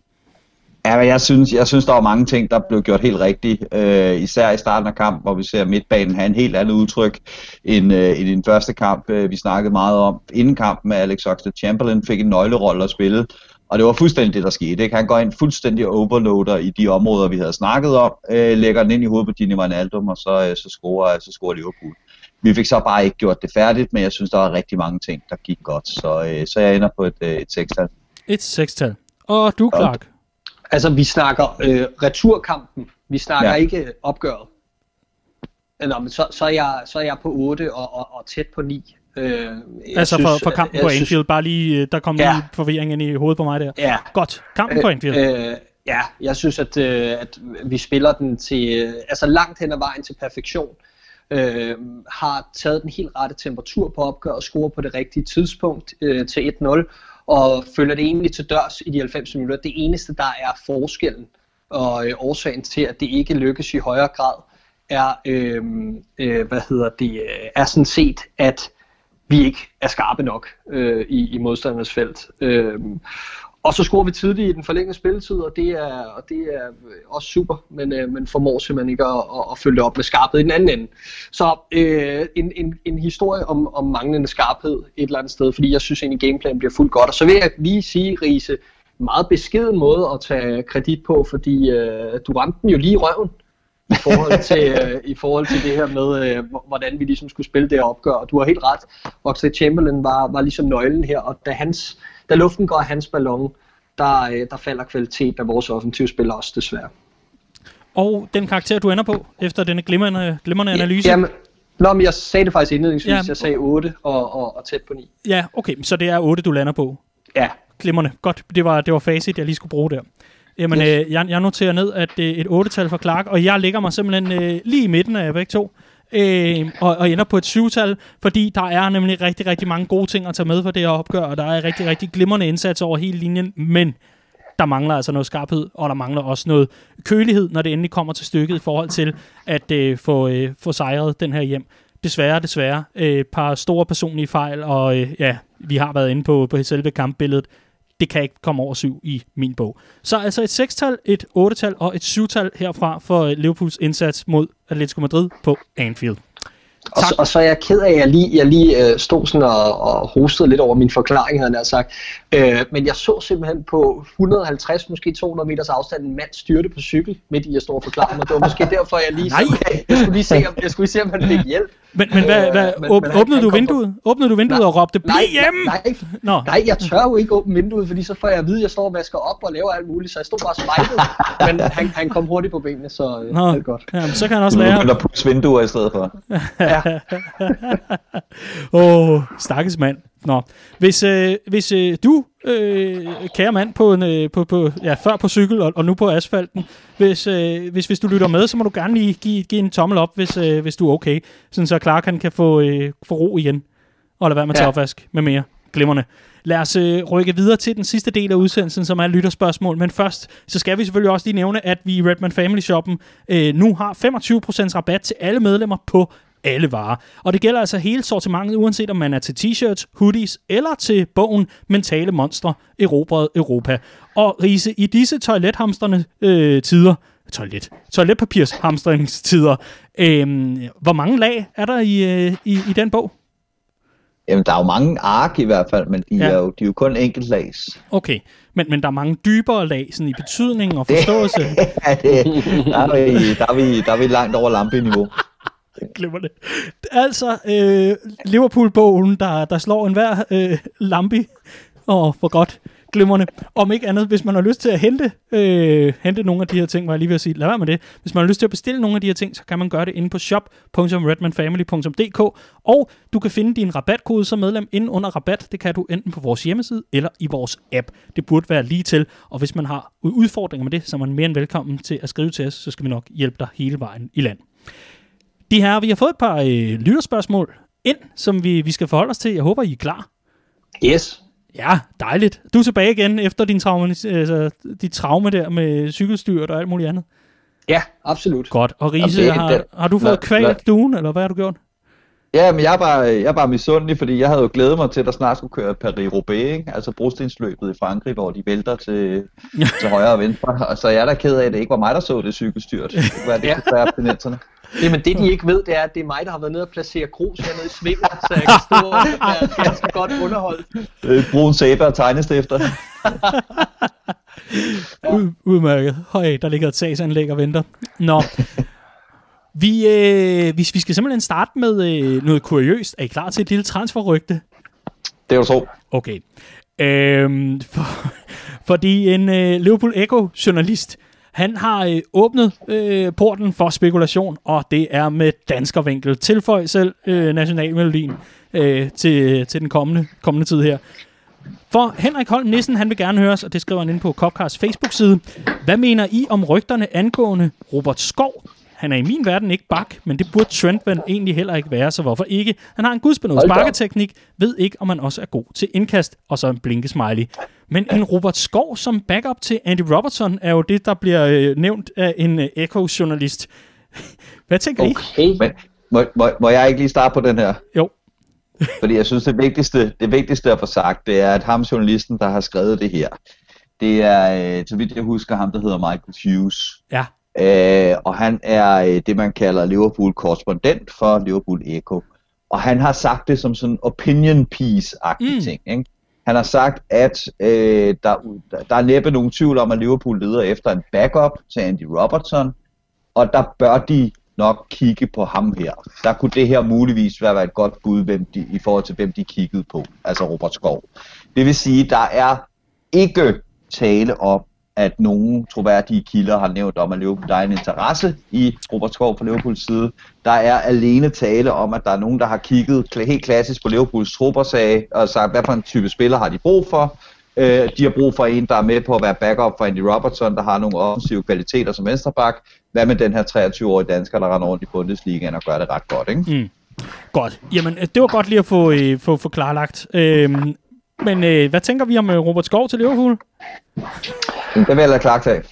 Ja, men jeg synes, jeg synes, der var mange ting, der blev gjort helt rigtigt. Øh, især i starten af kampen, hvor vi ser midtbanen have en helt andet udtryk end, øh, i den første kamp, øh, vi snakkede meget om. Inden kampen med Alex Oxlade-Chamberlain fik en nøglerolle at spille, og det var fuldstændig det, der skete. Ikke? Han går ind fuldstændig overloader i de områder, vi havde snakket om, øh, lægger den ind i hovedet på Gini Wijnaldum, og så, øh, så, scorer, så scorer Liverpool. Vi fik så bare ikke gjort det færdigt, men jeg synes, der var rigtig mange ting, der gik godt. Så, øh, så jeg ender på et, øh, et sekstal. Et sekstal. Og du, Clark? Altså, vi snakker øh, returkampen. Vi snakker ja. ikke opgøret. Eller, men så, så, er jeg, så er jeg på 8 og, og, og tæt på 9. Øh, altså synes, for, for kampen på Anfield, synes, bare lige, øh, der kom ja. lige forvirring ind i hovedet på mig der. Ja. Godt, kampen øh, på Anfield. Øh, ja, jeg synes, at, øh, at vi spiller den til, øh, altså langt hen ad vejen til perfektion. Øh, har taget den helt rette temperatur på opgør og scorer på det rigtige tidspunkt øh, til 1-0 og følger det egentlig til dørs i de 90 minutter. Det eneste, der er forskellen og øh, årsagen til, at det ikke lykkes i højere grad, er, øh, øh, hvad hedder det, øh, er sådan set, at vi ikke er skarpe nok øh, i, i modstandernes felt. Øh, og så scorer vi tidligt i den forlængede spilletid, og det er, og det er også super, men øh, man formår simpelthen ikke at, at, at følge op med skarphed i den anden ende. Så øh, en, en, en historie om, om manglende skarphed et eller andet sted, fordi jeg synes egentlig, gameplanen bliver fuldt godt. Og så vil jeg lige sige, Riese, meget beskeden måde at tage kredit på, fordi øh, du ramte den jo lige i røven i forhold til, øh, i forhold til det her med, øh, hvordan vi ligesom skulle spille det opgør. Og du har helt ret. Oxlade Chamberlain var, var ligesom nøglen her, og da hans da luften går af hans ballon, der, øh, der falder kvalitet af vores offensive spil også desværre. Og den karakter, du ender på, efter denne glimrende, glimrende analyse? Jamen, Nå, men jeg sagde det faktisk indledningsvis. Ja. Jeg sagde 8 og, og, og tæt på 9. Ja, okay. Så det er 8, du lander på? Ja. Glimrende. Godt. Det var, det var facit, jeg lige skulle bruge der. Jamen, yes. øh, jeg, jeg noterer ned, at det er et 8-tal for Clark, og jeg ligger mig simpelthen øh, lige i midten af begge to øh, og, og ender på et syvtal, fordi der er nemlig rigtig, rigtig mange gode ting at tage med for det her opgør, og der er rigtig, rigtig glimrende indsats over hele linjen, men der mangler altså noget skarphed, og der mangler også noget kølighed, når det endelig kommer til stykket i forhold til at øh, få, øh, få sejret den her hjem. Desværre, desværre. Øh, et øh, par store personlige fejl, og øh, ja, vi har været inde på, på selve kampbilledet det kan ikke komme over syv i min bog. Så altså et 6-tal, et 8-tal og et 7-tal herfra for øh, Liverpools indsats mod Atletico Madrid på Anfield. Og, så, og så er jeg ked af, at jeg lige, jeg lige øh, stod sådan og, og hostede lidt over min forklaring, havde jeg sagt. Øh, men jeg så simpelthen på 150, måske 200 meters afstand, en mand styrte på cykel, midt i at stå og forklare mig. Det var måske derfor, jeg lige, Nej. jeg skulle lige se, om, jeg skulle lige se, om han fik hjælp. Men, men, hvad, hvad, øh, men, åb, men åbnede, du vinduet? På... åbnede du vinduet nej, og råbte, bliv hjemme? Nej, nej, nej, jeg tør jo ikke åbne vinduet, fordi så får jeg at vide, at jeg står og vasker op og laver alt muligt, så jeg stod bare spejlet. men han, han kom hurtigt på benene, så øh, Nå, alt godt. Jamen, så kan han også lære. Eller pusse vinduer i stedet for. ja, Ja. Åh, oh, stakkels mand. Nå, hvis, øh, hvis øh, du, øh, kære mand, på en, øh, på, på, ja, før på cykel og, og nu på asfalten, hvis, øh, hvis, hvis du lytter med, så må du gerne lige give, give en tommel op, hvis, øh, hvis du er okay, sådan så Clark han kan få, øh, få ro igen, og lade være med at Ja. opvask med mere. Glimrende. Lad os øh, rykke videre til den sidste del af udsendelsen, som er lytterspørgsmål. Men først, så skal vi selvfølgelig også lige nævne, at vi i Redman Family Shoppen øh, nu har 25% rabat til alle medlemmer på alle varer. Og det gælder altså hele sortimentet, uanset om man er til t-shirts, hoodies eller til bogen Mentale Monstre, Erobret Europa. Og Riese, i disse toilethamstrende øh, tider, toilet, toiletpapirshamstringstider, øh, hvor mange lag er der i, øh, i, i den bog? Jamen, der er jo mange ark i hvert fald, men de, Ja. er, jo, de er jo kun enkeltlags. Okay, men, men der er mange dybere lag sådan i betydning og forståelse. Ja, det, der, er vi, der, er vi, der er vi langt over lampeniveau. Glemmer det. Altså, øh, Liverpool-bogen, der, der slår enhver øh, lampi. Åh, oh, for godt. Glimrende. Om ikke andet, hvis man har lyst til at hente, øh, hente nogle af de her ting, var jeg lige ved at sige, lad være med det. Hvis man har lyst til at bestille nogle af de her ting, så kan man gøre det inde på shop.redmanfamily.dk og du kan finde din rabatkode som medlem inde under rabat. Det kan du enten på vores hjemmeside eller i vores app. Det burde være lige til, og hvis man har udfordringer med det, så er man mere end velkommen til at skrive til os, så skal vi nok hjælpe dig hele vejen i land. De her, vi har fået et par øh, lytterspørgsmål ind, som vi, vi skal forholde os til. Jeg håber, I er klar. Yes. Ja, dejligt. Du er tilbage igen efter din traume, altså, dit traume der med cykelstyrt og alt muligt andet. Ja, absolut. Godt. Og Riese, Jamen, har, har du fået kvalt duen, eller hvad har du gjort? Ja, men jeg er bare, jeg er bare misundelig, fordi jeg havde jo glædet mig til, at der snart skulle køre Paris-Roubaix, ikke? altså brostensløbet i Frankrig, hvor de vælter til, til højre og venstre. Og så er jeg da ked af, at det ikke var mig, der så det cykelstyrt. Det kunne være, det abstinenserne. Jamen det de ikke ved, det er, at det er mig, der har været nede og placere grus hernede i Svinger, så jeg kan stå og være ganske godt underholdt. Øh, Brun sæbe og tegnestifter. Ja. Ud, udmærket. Høj, der ligger et sagsanlæg og venter. Nå. Vi, øh, hvis vi skal simpelthen starte med øh, noget kuriøst. Er I klar til et lille transferrygte? Det er jo tro. Okay. Øhm, for, fordi en øh, Liverpool Echo-journalist, han har øh, åbnet øh, porten for spekulation, og det er med danskervinkel. Tilføj selv øh, nationalmelodien øh, til, til den kommende, kommende tid her. For Henrik Holm Nissen, han vil gerne høres, og det skriver han ind på Copcars Facebook-side. Hvad mener I om rygterne angående Robert Skov? Han er i min verden ikke bak, men det burde Trent vel egentlig heller ikke være, så hvorfor ikke? Han har en gudsbenået sparketeknik, ved ikke, om han også er god til indkast, og så en blinkesmiley. Men en Robert Skov som backup til Andy Robertson er jo det, der bliver øh, nævnt af en øh, Echo-journalist. Hvad tænker I? Okay. Men må, må, må jeg ikke lige starte på den her? Jo. Fordi jeg synes, det vigtigste, det vigtigste at få sagt, det er, at ham journalisten, der har skrevet det her, det er, øh, så vidt jeg husker, ham, der hedder Michael Hughes. Ja. Øh, og han er øh, det, man kalder Liverpool-korrespondent for Liverpool Echo. Og han har sagt det som sådan en opinion piece-agtig mm. ting. Ikke? Han har sagt, at øh, der, der er næppe nogen tvivl om, at Liverpool leder efter en backup til Andy Robertson, og der bør de nok kigge på ham her. Der kunne det her muligvis være et godt bud hvem de, i forhold til, hvem de kiggede på, altså Robert Skov. Det vil sige, der er ikke tale om, at nogle troværdige kilder har nævnt om, at Liverpool, der er en interesse i Robert Skov fra Liverpools side. Der er alene tale om, at der er nogen, der har kigget helt klassisk på Liverpools trupper sag, og sagt, hvad for en type spiller har de brug for. Øh, de har brug for en, der er med på at være backup for Andy Robertson, der har nogle offensive kvaliteter som venstreback. Hvad med den her 23-årige dansker, der render rundt i Bundesligaen og gør det ret godt, ikke? Mm. Godt. Jamen, øh, det var godt lige at få, øh, få, få klarlagt. Øhm, men øh, hvad tænker vi om øh, Robert Skov til Liverpool? Det vil jeg lade klart af.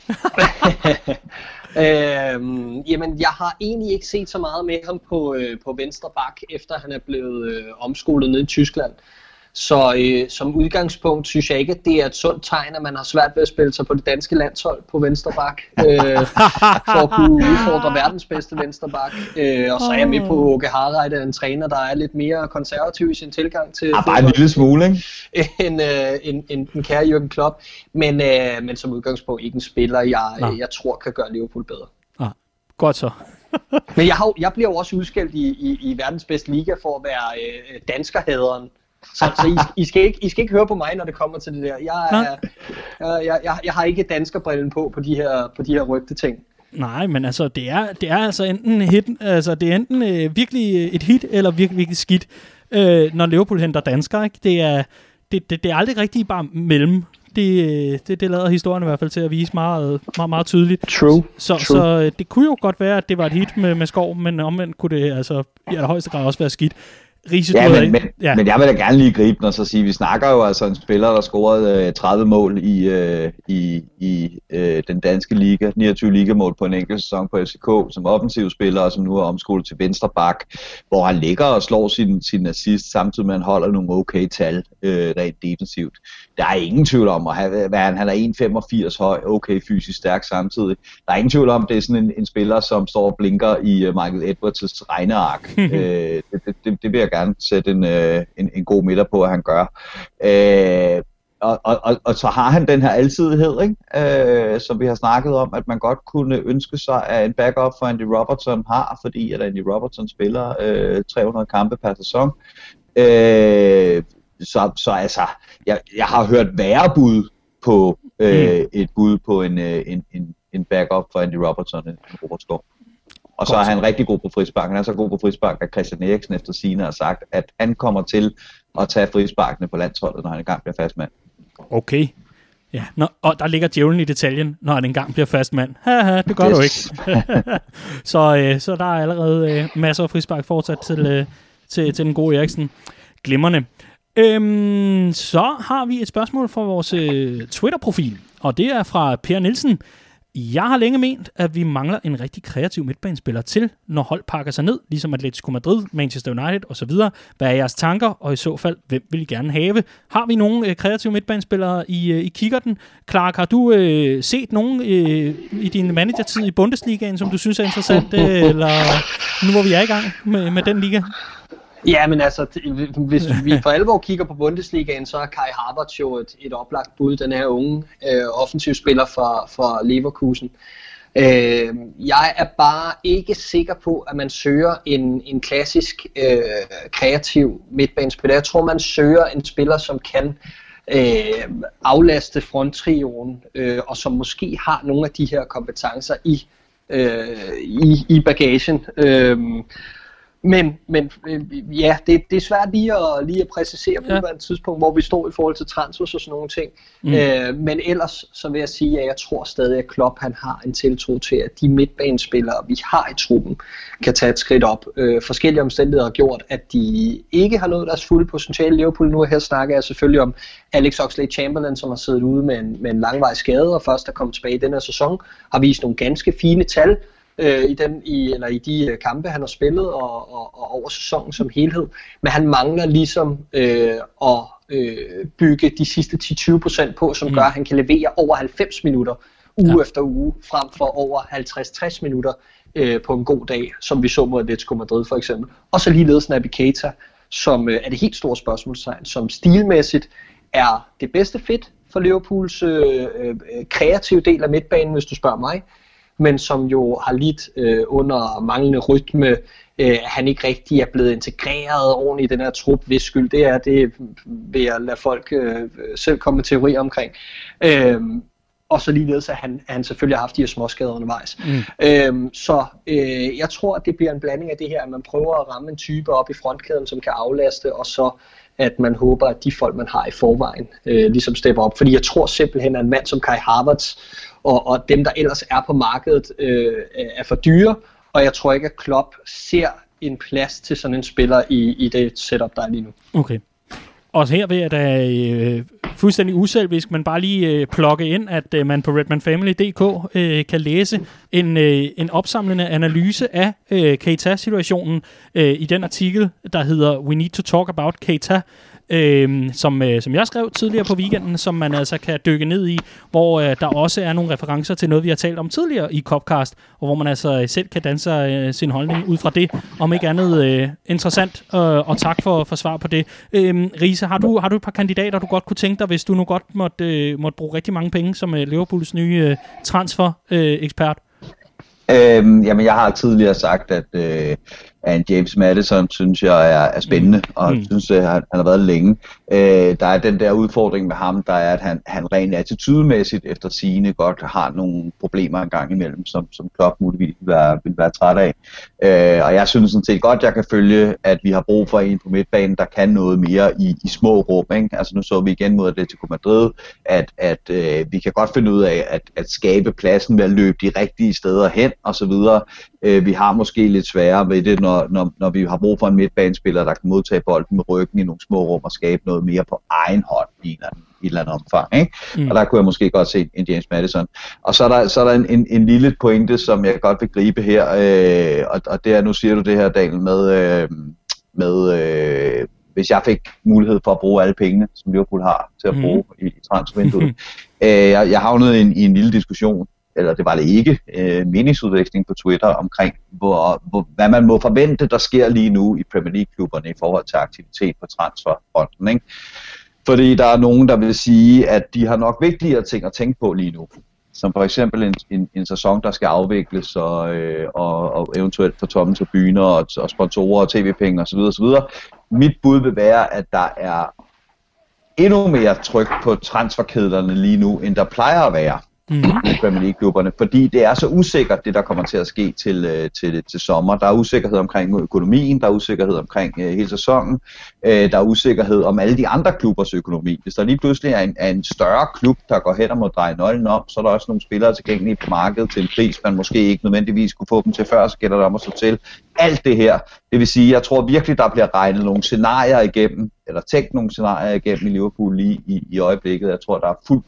Øhm, jamen, jeg har egentlig ikke set så meget med ham på, øh, på venstre bak, efter han er blevet øh, omskolet ned i Tyskland. Så øh, som udgangspunkt synes jeg ikke, at det er et sundt tegn, at man har svært ved at spille sig på det danske landshold på venstre bak, øh, for at kunne udfordre verdens bedste venstre bak. Øh, og så er jeg med på, at Åke Harreide er en træner, der er lidt mere konservativ i sin tilgang til Ah, bare en lille smule, ikke? end, øh, end, end den kære Jürgen Klopp. Men, øh, men som udgangspunkt ikke en spiller, jeg, Nå. jeg tror kan gøre Liverpool bedre. Ah, godt så. Men jeg, har, jeg bliver jo også udskældt i, i, i verdens bedste liga for at være øh, danskerhaderen. Så, så I, I, skal ikke, I skal ikke høre på mig, når det kommer til det der. Jeg, er, jeg, jeg, jeg, jeg har ikke danskerbrillen på på de her, på de her rygteting. Nej, men altså, det er, det er altså enten, hit, altså, det er enten øh, virkelig et hit, eller virkelig, virkelig skidt, øh, når Liverpool henter dansker. Ikke? Det, er, det, det, det er aldrig rigtig bare mellem. Det, øh, det, det lader historien i hvert fald til at vise meget, meget, meget tydeligt. True. Så, True. så øh, det kunne jo godt være, at det var et hit med, med skov, men omvendt kunne det altså i allerhøjeste grad også være skidt. Riese, Ja, men, men, ja, men jeg vil da gerne lige gribe den og så sige, vi snakker jo altså en spiller, der scorede øh, 30 mål i, øh, i, i øh, den danske liga, 29 ligamål på en enkelt sæson på FCK som offensiv spiller, og som nu er omskolet til venstre bak, hvor han ligger og slår sin, sin assist, samtidig med at han holder nogle okay tal øh, rent defensivt. Der er ingen tvivl om, at han, han, er 1,85 høj, okay fysisk stærk samtidig. Der er ingen tvivl om, at det er sådan en, en spiller, som står og blinker i uh, Michael Edwards' regneark. øh, det, det, det, det vil jeg gerne sætte en, øh, en, en god midter på, at han gør. Øh, og, og, og, og så har han den her alsidighed, ikke? Øh, som vi har snakket om, at man godt kunne ønske sig, at en backup for Andy Robertson har, fordi at Andy Robertson spiller øh, 300 kampe per sæson. Øh, så, så altså, jeg, jeg har hørt værre bud på øh, mm. et bud på en, øh, en, en, en backup for Andy Robertson end Robert Skov. Og så er han rigtig god på frispark. Han er så god på frispark, at Christian Eriksen efter sine har sagt, at han kommer til at tage frisparkene på landsholdet, når han engang bliver fast mand. Okay. Ja, Nå, og der ligger djævlen i detaljen, når han engang bliver fast mand. Haha, det gør yes. du ikke. så, øh, så der er allerede øh, masser af frispark fortsat til, øh, til, til den gode Eriksen. Glimmerne. Øhm, så har vi et spørgsmål fra vores øh, Twitter-profil, og det er fra Per Nielsen. Jeg har længe ment, at vi mangler en rigtig kreativ midtbanespiller til, når hold pakker sig ned, ligesom Atletico Madrid, Manchester United osv. Hvad er jeres tanker, og i så fald, hvem vil I gerne have? Har vi nogle øh, kreative midtbanespillere i, øh, i kikkerten? Clark, har du øh, set nogen øh, i din managertid i Bundesligaen, som du synes er interessant, øh, eller nu hvor vi er i gang med, med den liga? Ja, men altså, hvis vi for alvor kigger på Bundesligaen, så er Kai Havertz jo et, et oplagt bud, den her unge øh, offensivspiller fra, fra Leverkusen. Øh, jeg er bare ikke sikker på, at man søger en, en klassisk øh, kreativ midtbanespiller. Jeg tror, man søger en spiller, som kan øh, aflaste fronttrioen, øh, og som måske har nogle af de her kompetencer i, øh, i, i bagagen. Øh, men, men øh, ja, det, det er svært lige at, lige at præcisere på ja. et tidspunkt, hvor vi står i forhold til transfers og sådan nogle ting. Mm. Øh, men ellers så vil jeg sige, at jeg tror stadig, at Klopp han har en tiltro til, at de midtbanespillere, vi har i truppen, kan tage et skridt op. Øh, forskellige omstændigheder har gjort, at de ikke har nået deres fulde potentiale. Liverpool nu her snakker jeg selvfølgelig om Alex Oxlade-Chamberlain, som har siddet ude med en, med en langvarig skade, og først er kommet tilbage i den her sæson, har vist nogle ganske fine tal, øh, i, den, i, eller i de øh, kampe, han har spillet, og, og, og over sæsonen som helhed. Men han mangler ligesom øh, at øh, bygge de sidste 10-20% på, som mm. gør, at han kan levere over 90 minutter uge ja. efter uge, frem for over 50-60 minutter øh, på en god dag, som vi så mod Atletico Madrid for eksempel. Og så ligeledes Naby Keita, som øh, er det helt store spørgsmålstegn, som stilmæssigt er det bedste fit for Liverpools øh, øh, kreative del af midtbanen, hvis du spørger mig men som jo har lidt øh, under manglende rytme, øh, han ikke rigtig er blevet integreret ordentligt i den her trup, hvis skyld det er, det vil jeg lade folk øh, selv komme med teorier omkring. Øh, og så ligeledes, at han, han selvfølgelig har haft de her småskader undervejs. Mm. Øhm, så øh, jeg tror, at det bliver en blanding af det her, at man prøver at ramme en type op i frontkæden, som kan aflaste, og så at man håber, at de folk, man har i forvejen, øh, ligesom stepper op. Fordi jeg tror simpelthen, at en mand som Kai Havertz og, og dem, der ellers er på markedet, øh, er for dyre, og jeg tror ikke, at Klopp ser en plads til sådan en spiller i, i det setup, der er lige nu. Okay. Og her vil jeg da øh, fuldstændig uselvisk, men bare lige øh, plukke ind, at øh, man på redmanfamily.dk øh, kan læse en, øh, en opsamlende analyse af øh, Keita-situationen øh, i den artikel, der hedder We Need to Talk About Keita, øh, som, øh, som jeg skrev tidligere på weekenden, som man altså kan dykke ned i, hvor øh, der også er nogle referencer til noget, vi har talt om tidligere i Copcast, og hvor man altså øh, selv kan danse øh, sin holdning ud fra det, om ikke andet øh, interessant, øh, og tak for, for svar på det. Øh, Riese, har du, har du et par kandidater, du godt kunne tænke dig, hvis du nu godt måtte, øh, måtte bruge rigtig mange penge som øh, Liverpools nye øh, transfer-ekspert? Øh, øhm, jamen, jeg har tidligere sagt, at, øh, en James Madison, synes jeg er, er spændende, mm. og mm. synes, at han, han har været længe. Øh, der er den der udfordring med ham, der er, at han, han rent attitudemæssigt efter sine godt har nogle problemer en gang imellem, som, som Klopp muligvis vil være, vil være træt af. Øh, og jeg synes sådan set godt, jeg kan følge, at vi har brug for en på midtbanen, der kan noget mere i, i små rum. Ikke? Altså nu så vi igen mod Atletico Madrid, at, at øh, vi kan godt finde ud af at, at skabe pladsen ved at løbe de rigtige steder hen osv. Øh, vi har måske lidt sværere ved det, når, når, når vi har brug for en midtbanespiller, der kan modtage bolden med ryggen i nogle små rum og skabe noget mere på egen hånd i en eller anden, i et eller andet omfang. Ikke? Mm. Og der kunne jeg måske godt se en James Madison. Og så er der, så er der en, en, en lille pointe, som jeg godt vil gribe her, øh, og, og det er, nu siger du det her, Daniel, med, øh, med øh, hvis jeg fik mulighed for at bruge alle pengene, som Liverpool har til at mhm. bruge mm. i, i transfervinduet. øh, jeg, jeg havnede i en, i en lille diskussion, eller det var det ikke, øh, meningsudveksling på Twitter omkring, hvor, hvor, hvad man må forvente, der sker lige nu i Premier League-klubberne i forhold til aktivitet på transferfronten. Ikke? Fordi der er nogen, der vil sige, at de har nok vigtigere ting at tænke på lige nu. Som for eksempel en, en, en sæson, der skal afvikles, og, øh, og, og eventuelt få tomme tribuner, og, og sponsorer, og tv-penge osv. osv. Mit bud vil være, at der er endnu mere tryk på transferkæderne lige nu, end der plejer at være Mm-hmm. mm. i Premier League-klubberne, fordi det er så usikkert, det der kommer til at ske til, øh, til, til sommer. Der er usikkerhed omkring økonomien, der er usikkerhed omkring øh, hele sæsonen, øh, der er usikkerhed om alle de andre klubbers økonomi. Hvis der lige pludselig er en, er en større klub, der går hen og må dreje nøglen om, så er der også nogle spillere tilgængelige på markedet til en pris, man måske ikke nødvendigvis kunne få dem til før, så gælder det om at slå til. Alt det her, det vil sige, jeg tror virkelig, der bliver regnet nogle scenarier igennem, eller tænkt nogle scenarier igennem i Liverpool lige i, i øjeblikket. Jeg tror, der er fuldt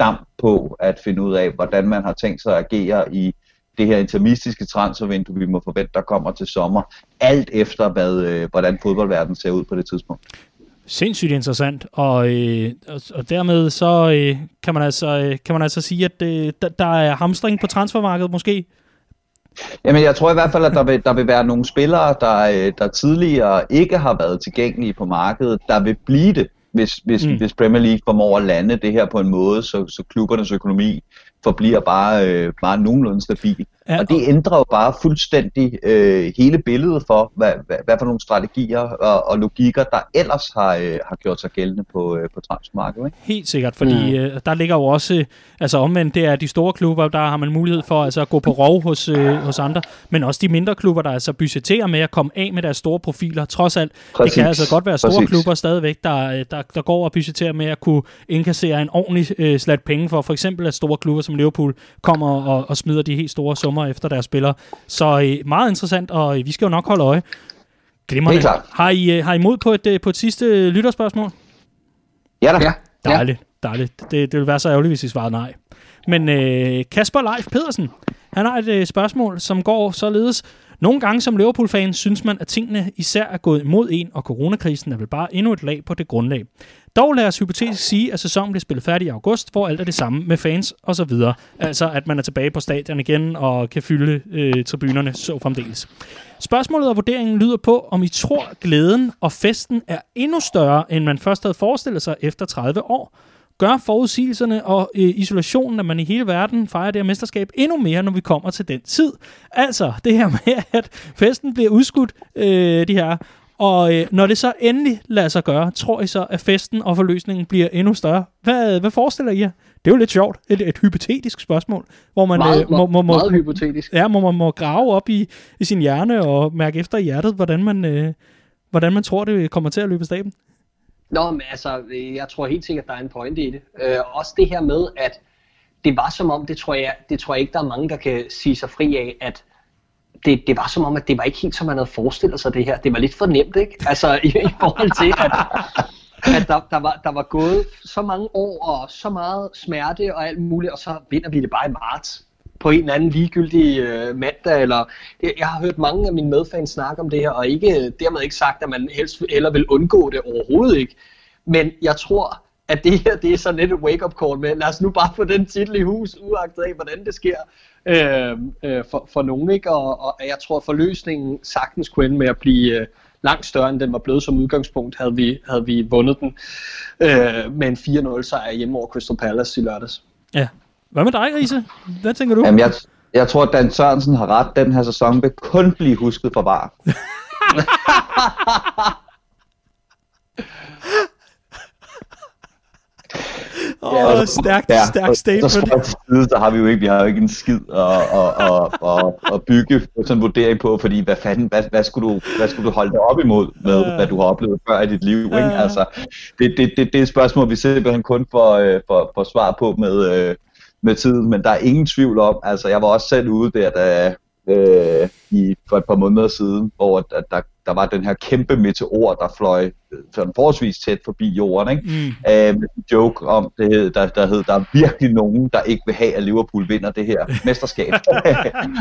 damp på at finde ud af, hvordan man har tænkt sig at agere i det her intermistiske transfervindue, vi må forvente, der kommer til sommer, alt efter, hvad, øh, hvordan fodboldverdenen ser ud på det tidspunkt. Sindssygt interessant, og, øh, og dermed så øh, kan, man altså, øh, kan man altså sige, at øh, der, der er hamstring på transfermarkedet måske? Jamen, jeg tror i hvert fald, at der vil, der vil være nogle spillere, der, øh, der tidligere ikke har været tilgængelige på markedet, der vil blive det hvis, hvis, mm. hvis Premier League formår at lande det her på en måde, så, så klubbernes økonomi forbliver bare, øh, bare nogenlunde stabil. Ja, og det ændrer jo bare fuldstændig øh, hele billedet for, hvad, hvad, hvad for nogle strategier og, og logikker, der ellers har, øh, har gjort sig gældende på, øh, på transfermarkedet. Ikke? Helt sikkert, fordi mm. øh, der ligger jo også, altså omvendt, det er de store klubber, der har man mulighed for altså, at gå på rov hos, øh, hos andre, men også de mindre klubber, der altså budgetterer med at komme af med deres store profiler. Trods alt, Præcis. det kan altså godt være store Præcis. klubber stadigvæk, der, der, der går og budgetterer med at kunne indkassere en ordentlig øh, slat penge for, for eksempel at store klubber som Liverpool kommer og, og smider de helt store summer efter deres spillere. Så øh, meget interessant, og øh, vi skal jo nok holde øje. Glimrende. Har I, øh, har I mod på et, øh, på et sidste lytterspørgsmål? Ja da. Ja. Dejligt, dejligt. Det, det vil være så ærgerligt, hvis I svarede nej. Men øh, Kasper Leif Pedersen, han har et øh, spørgsmål, som går således. Nogle gange som Liverpool-fan synes man, at tingene især er gået imod en, og coronakrisen er vel bare endnu et lag på det grundlag. Dog lad os hypotetisk sige, at sæsonen bliver spillet færdig i august, hvor alt er det samme med fans og så videre. Altså, at man er tilbage på stadion igen og kan fylde øh, tribunerne så fremdeles. Spørgsmålet og vurderingen lyder på, om I tror, glæden og festen er endnu større, end man først havde forestillet sig efter 30 år. Gør forudsigelserne og øh, isolationen, at man i hele verden fejrer det her mesterskab endnu mere, når vi kommer til den tid. Altså, det her med, at festen bliver udskudt, øh, de her og øh, når det så endelig lader sig gøre, tror I så, at festen og forløsningen bliver endnu større? Hvad, hvad forestiller I jer? Det er jo lidt sjovt. Et, et hypotetisk spørgsmål, hvor man meget, øh, må, må, må, meget hypotetisk. Ja, hvor man må grave op i, i sin hjerne og mærke efter i hjertet, hvordan man, øh, hvordan man tror, det kommer til at løbe staben. Nå, men altså, jeg tror helt sikkert, der er en pointe i det. Øh, også det her med, at det var som om, det tror, jeg, det tror jeg ikke, der er mange, der kan sige sig fri af, at det, det var som om, at det var ikke helt, som man havde forestillet sig det her. Det var lidt for nemt, ikke? Altså i, i forhold til, at, at der, der, var, der var gået så mange år og så meget smerte og alt muligt, og så vinder vi det bare i marts på en eller anden ligegyldig øh, mandag. Eller, jeg har hørt mange af mine medfans snakke om det her, og ikke, dermed ikke sagt, at man helst eller vil undgå det overhovedet ikke. Men jeg tror, at det her det er sådan lidt et wake-up call med, lad os nu bare få den titel i hus, uagtet af, hvordan det sker øh, øh, for, for nogen. Ikke? Og, og jeg tror, at forløsningen sagtens kunne ende med at blive øh, langt større, end den var blevet som udgangspunkt, havde vi, havde vi vundet den øh, med en 4-0 sejr hjemme over Crystal Palace i lørdags. Ja. Hvad med dig, Riese? Hvad tænker du? Jamen, jeg, jeg tror, at Dan Sørensen har ret. Den her sæson vil kun blive husket for var. Åh, oh, stærkt, ja, stærkt statement. Så, så, side, så har vi jo ikke, vi har jo ikke en skid at, at, at, at, at bygge sådan en vurdering på, fordi hvad fanden, hvad, hvad, skulle du, hvad skulle du holde dig op imod med, hvad du har oplevet før i dit liv, ikke? Altså, det, det, det, det er et spørgsmål, vi simpelthen kun får, øh, for, for svar på med, øh, med tiden, men der er ingen tvivl om, altså jeg var også selv ude der, da, øh, i, for et par måneder siden, hvor at der, der var den her kæmpe meteor, der fløj sådan forholdsvis tæt forbi jorden, ikke? Mm. Øh, med en joke om, det, der, der hed, der er virkelig nogen, der ikke vil have, at Liverpool vinder det her mesterskab.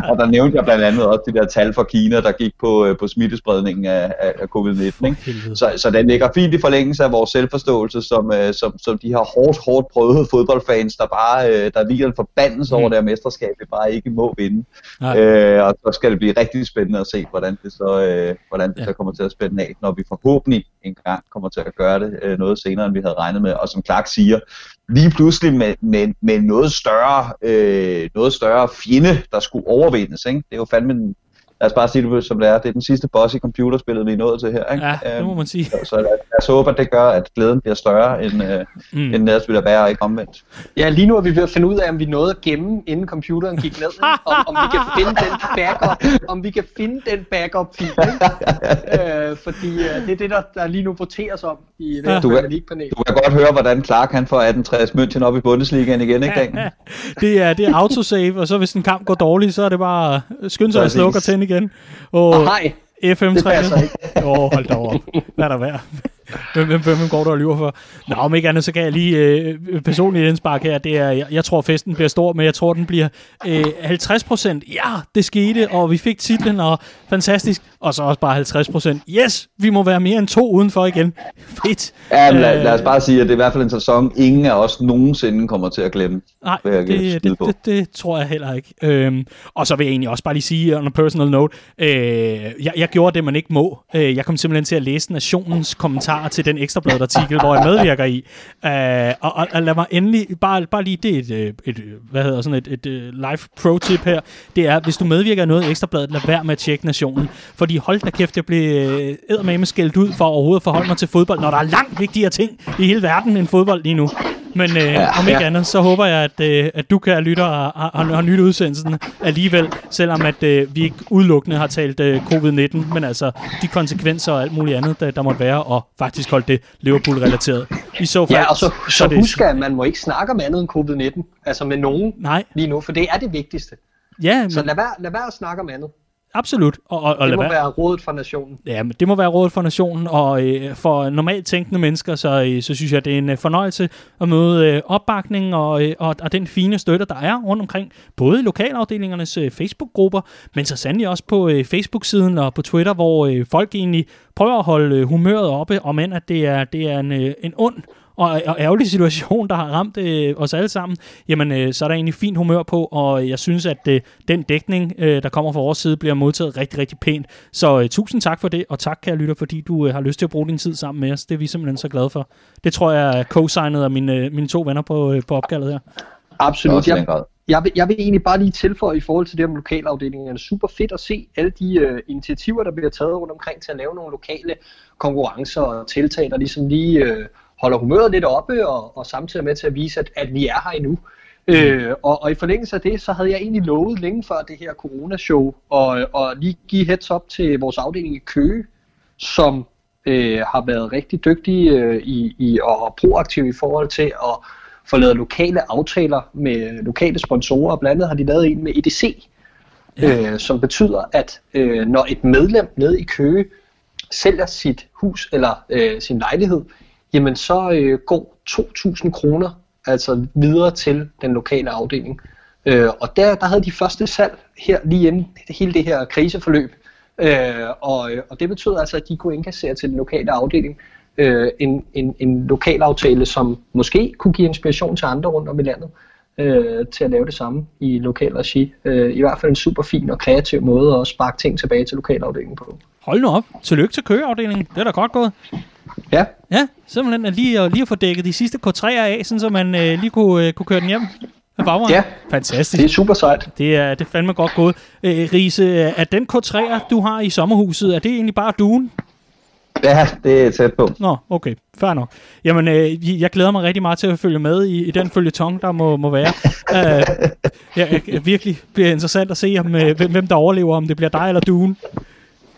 og der nævnte jeg blandt andet også de der tal fra Kina, der gik på, øh, på smittespredningen af, af, af covid-19. Ikke? Så, så den ligger fint i forlængelse af vores selvforståelse, som, øh, som, som de her hårdt, hårdt prøvede fodboldfans, der bare øh, der ligger en forbandelse mm. over det her mesterskab, vi bare ikke må vinde. Øh, og så skal det blive rigtig spændende at se, hvordan det så, øh, hvordan det ja. kommer til at spænde af, når vi forhåbentlig en gang kommer til at gøre det øh, noget senere, end vi havde regnet med. Og som Clark siger, lige pludselig med, med, med noget, større, øh, noget større fjende, der skulle overvindes. Ikke? Det er jo fandme en, lad os bare sige det som det er. Det er den sidste boss i computerspillet, vi er nået til her. Ikke? Ja, det må man sige. Så, så lad, lad os håbe, at det gør, at glæden bliver større, end, øh, mm. end det ville være, og ikke omvendt. Ja, lige nu er vi ved at finde ud af, om vi nåede at gemme, inden computeren gik ned. om, om vi kan finde den backup, om vi kan finde den backup fil. øh, fordi øh, det er det, der, der lige nu voteres om i det her du, kan, du kan godt høre, hvordan Clark han får 1860 München op i Bundesligaen igen, ikke? Ja, det er, det er autosave, og så hvis en kamp går dårligt, så er det bare skynd sig at slukke og tænde igen. Og hej. FM3. Åh, oh, hold da op. Er der værd? Hvem, hvem, hvem går du og lyver for? Nå, om ikke andet, så kan jeg lige øh, personligt indspark her. Det er, jeg, jeg tror, festen bliver stor, men jeg tror, den bliver øh, 50 procent. Ja, det skete, og vi fik titlen, og fantastisk. Og så også bare 50 procent. Yes, vi må være mere end to udenfor igen. Fedt. Ja, men lad, lad os bare sige, at det er i hvert fald en sæson, ingen af os nogensinde kommer til at glemme. Nej, det, det, det, det, det tror jeg heller ikke. Øhm, og så vil jeg egentlig også bare lige sige, on a personal note, øh, jeg, jeg gjorde det, man ikke må. Øh, jeg kom simpelthen til at læse Nationens kommentar kommentar til den ekstrabladet artikel, hvor jeg medvirker i. Uh, og, og, og lad mig endelig, bare, bare lige det et, øh, et, et hvad hedder sådan et, et, et live pro-tip her, det er, hvis du medvirker i noget i ekstrabladet, lad være med at tjekke nationen. Fordi hold da kæft, jeg blev eddermame skældt ud for overhovedet at forholde mig til fodbold, når der er langt vigtigere ting i hele verden end fodbold lige nu. Men øh, ja, om ikke ja. andet, så håber jeg, at, øh, at du, kan lytte og har, har, har nytte udsendelsen alligevel, selvom at øh, vi ikke udelukkende har talt øh, covid-19, men altså de konsekvenser og alt muligt andet, der, der måtte være, og faktisk holdt det Liverpool-relateret. I så fald, ja, og så, så, så det, husk, at man må ikke snakke om andet end covid-19, altså med nogen Nej. lige nu, for det er det vigtigste. Ja, men... Så lad være, lad være at snakke om andet. Absolut. Og, og, og det må være. være rådet for nationen. Ja, men det må være rådet for nationen, og øh, for normalt tænkende mennesker, så, øh, så synes jeg, det er en øh, fornøjelse at møde øh, opbakning og, øh, og, og den fine støtte, der er rundt omkring, både i lokalafdelingernes øh, Facebook-grupper, men så sandelig også på øh, Facebook-siden og på Twitter, hvor øh, folk egentlig prøver at holde øh, humøret oppe, og men at det er, det er en, øh, en ond og, og ærgerlig situation, der har ramt øh, os alle sammen, jamen øh, så er der egentlig fint humør på, og jeg synes, at øh, den dækning, øh, der kommer fra vores side, bliver modtaget rigtig, rigtig pænt. Så øh, tusind tak for det, og tak, kære lytter, fordi du øh, har lyst til at bruge din tid sammen med os. Det er vi simpelthen så glade for. Det tror jeg er co-signet af mine, øh, mine to venner på, øh, på opkaldet her. Absolut. Jeg, jeg, vil, jeg vil egentlig bare lige tilføje i forhold til det med lokalafdelingerne. Super fedt at se alle de øh, initiativer, der bliver taget rundt omkring til at lave nogle lokale konkurrencer og tiltag, der ligesom lige øh, holder humøret lidt oppe, og, og samtidig med til at vise, at, at vi er her endnu. Mm. Øh, og, og i forlængelse af det, så havde jeg egentlig lovet længe før det her coronashow, og, og lige give heads up til vores afdeling i Køge, som øh, har været rigtig dygtige øh, i, i, og proaktive i forhold til at få lavet lokale aftaler med lokale sponsorer. Blandt andet har de lavet en med EDC, ja. øh, som betyder, at øh, når et medlem nede i Køge sælger sit hus eller øh, sin lejlighed, jamen så øh, går 2.000 kroner altså videre til den lokale afdeling. Øh, og der, der havde de første salg her lige inden hele det her kriseforløb. Øh, og, øh, og det betød altså, at de kunne indkassere til den lokale afdeling øh, en, en, en lokal aftale, som måske kunne give inspiration til andre rundt om i landet øh, til at lave det samme i lokal regi. Øh, I hvert fald en super fin og kreativ måde at sparke ting tilbage til lokalafdelingen på. Hold nu op. Tillykke til køgeafdelingen. Det er da godt gået. Ja. Ja, simpelthen at lige, at, lige at få dækket de sidste K3'er af, sådan, så man øh, lige kunne, øh, kunne køre den hjem. Bagvej. Ja, Fantastisk. det er super sejt. Det er, det er fandme godt gået. Øh, Riese, er den K3'er, du har i sommerhuset, er det egentlig bare duen? Ja, det er tæt på. Nå, okay. Fair nok. Jamen, øh, jeg glæder mig rigtig meget til at følge med i, i den følgetong, der må, må være. uh, jeg, jeg, virkelig bliver interessant at se, om, øh, hvem, hvem der overlever, om det bliver dig eller duen.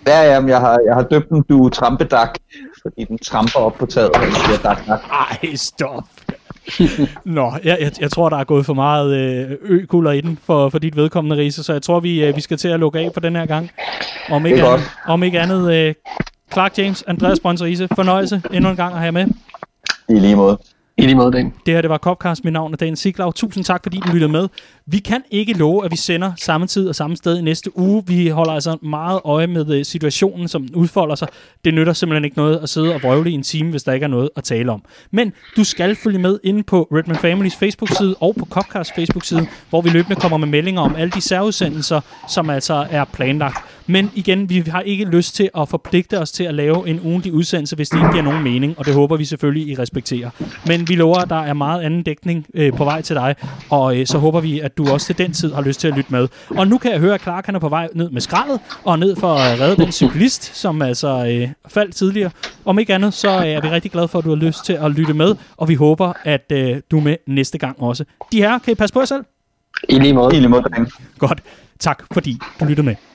Ja, jamen, jeg har, jeg har døbt den du trampedak, fordi den tramper op på taget, og siger dak, dak. Ej, stop. Nå, jeg, jeg, jeg tror, der er gået for meget øh, ø-kulder i den for, for dit vedkommende, Riese, så jeg tror, vi, øh, vi skal til at lukke af for den her gang. Om ikke Det andet, om ikke andet øh, Clark James, Andreas Brøns Riese, fornøjelse endnu en gang at have med. I lige måde. I lige måde, Dan. Det her, det var Copcast. Mit navn er Dan Siglaug. Tusind tak, fordi du lyttede med. Vi kan ikke love, at vi sender samme tid og samme sted i næste uge. Vi holder altså meget øje med øh, situationen, som udfolder sig. Det nytter simpelthen ikke noget at sidde og vrøvle i en time, hvis der ikke er noget at tale om. Men du skal følge med inde på Redman Families Facebook-side og på Copcars Facebook-side, hvor vi løbende kommer med meldinger om alle de særudsendelser, som altså er planlagt. Men igen, vi har ikke lyst til at forpligte os til at lave en ugentlig udsendelse, hvis det ikke giver nogen mening, og det håber vi selvfølgelig, I respekterer. Men vi lover, at der er meget anden dækning øh, på vej til dig, og øh, så håber vi, at du også til den tid har lyst til at lytte med. Og nu kan jeg høre, at Clark han er på vej ned med skraldet, og ned for at redde den cyklist, som altså øh, faldt tidligere. Om ikke andet, så øh, er vi rigtig glade for, at du har lyst til at lytte med, og vi håber, at øh, du er med næste gang også. De her, kan I passe på jer selv? I lige måde. I lige måde, drenge. Godt. Tak, fordi du lyttede med.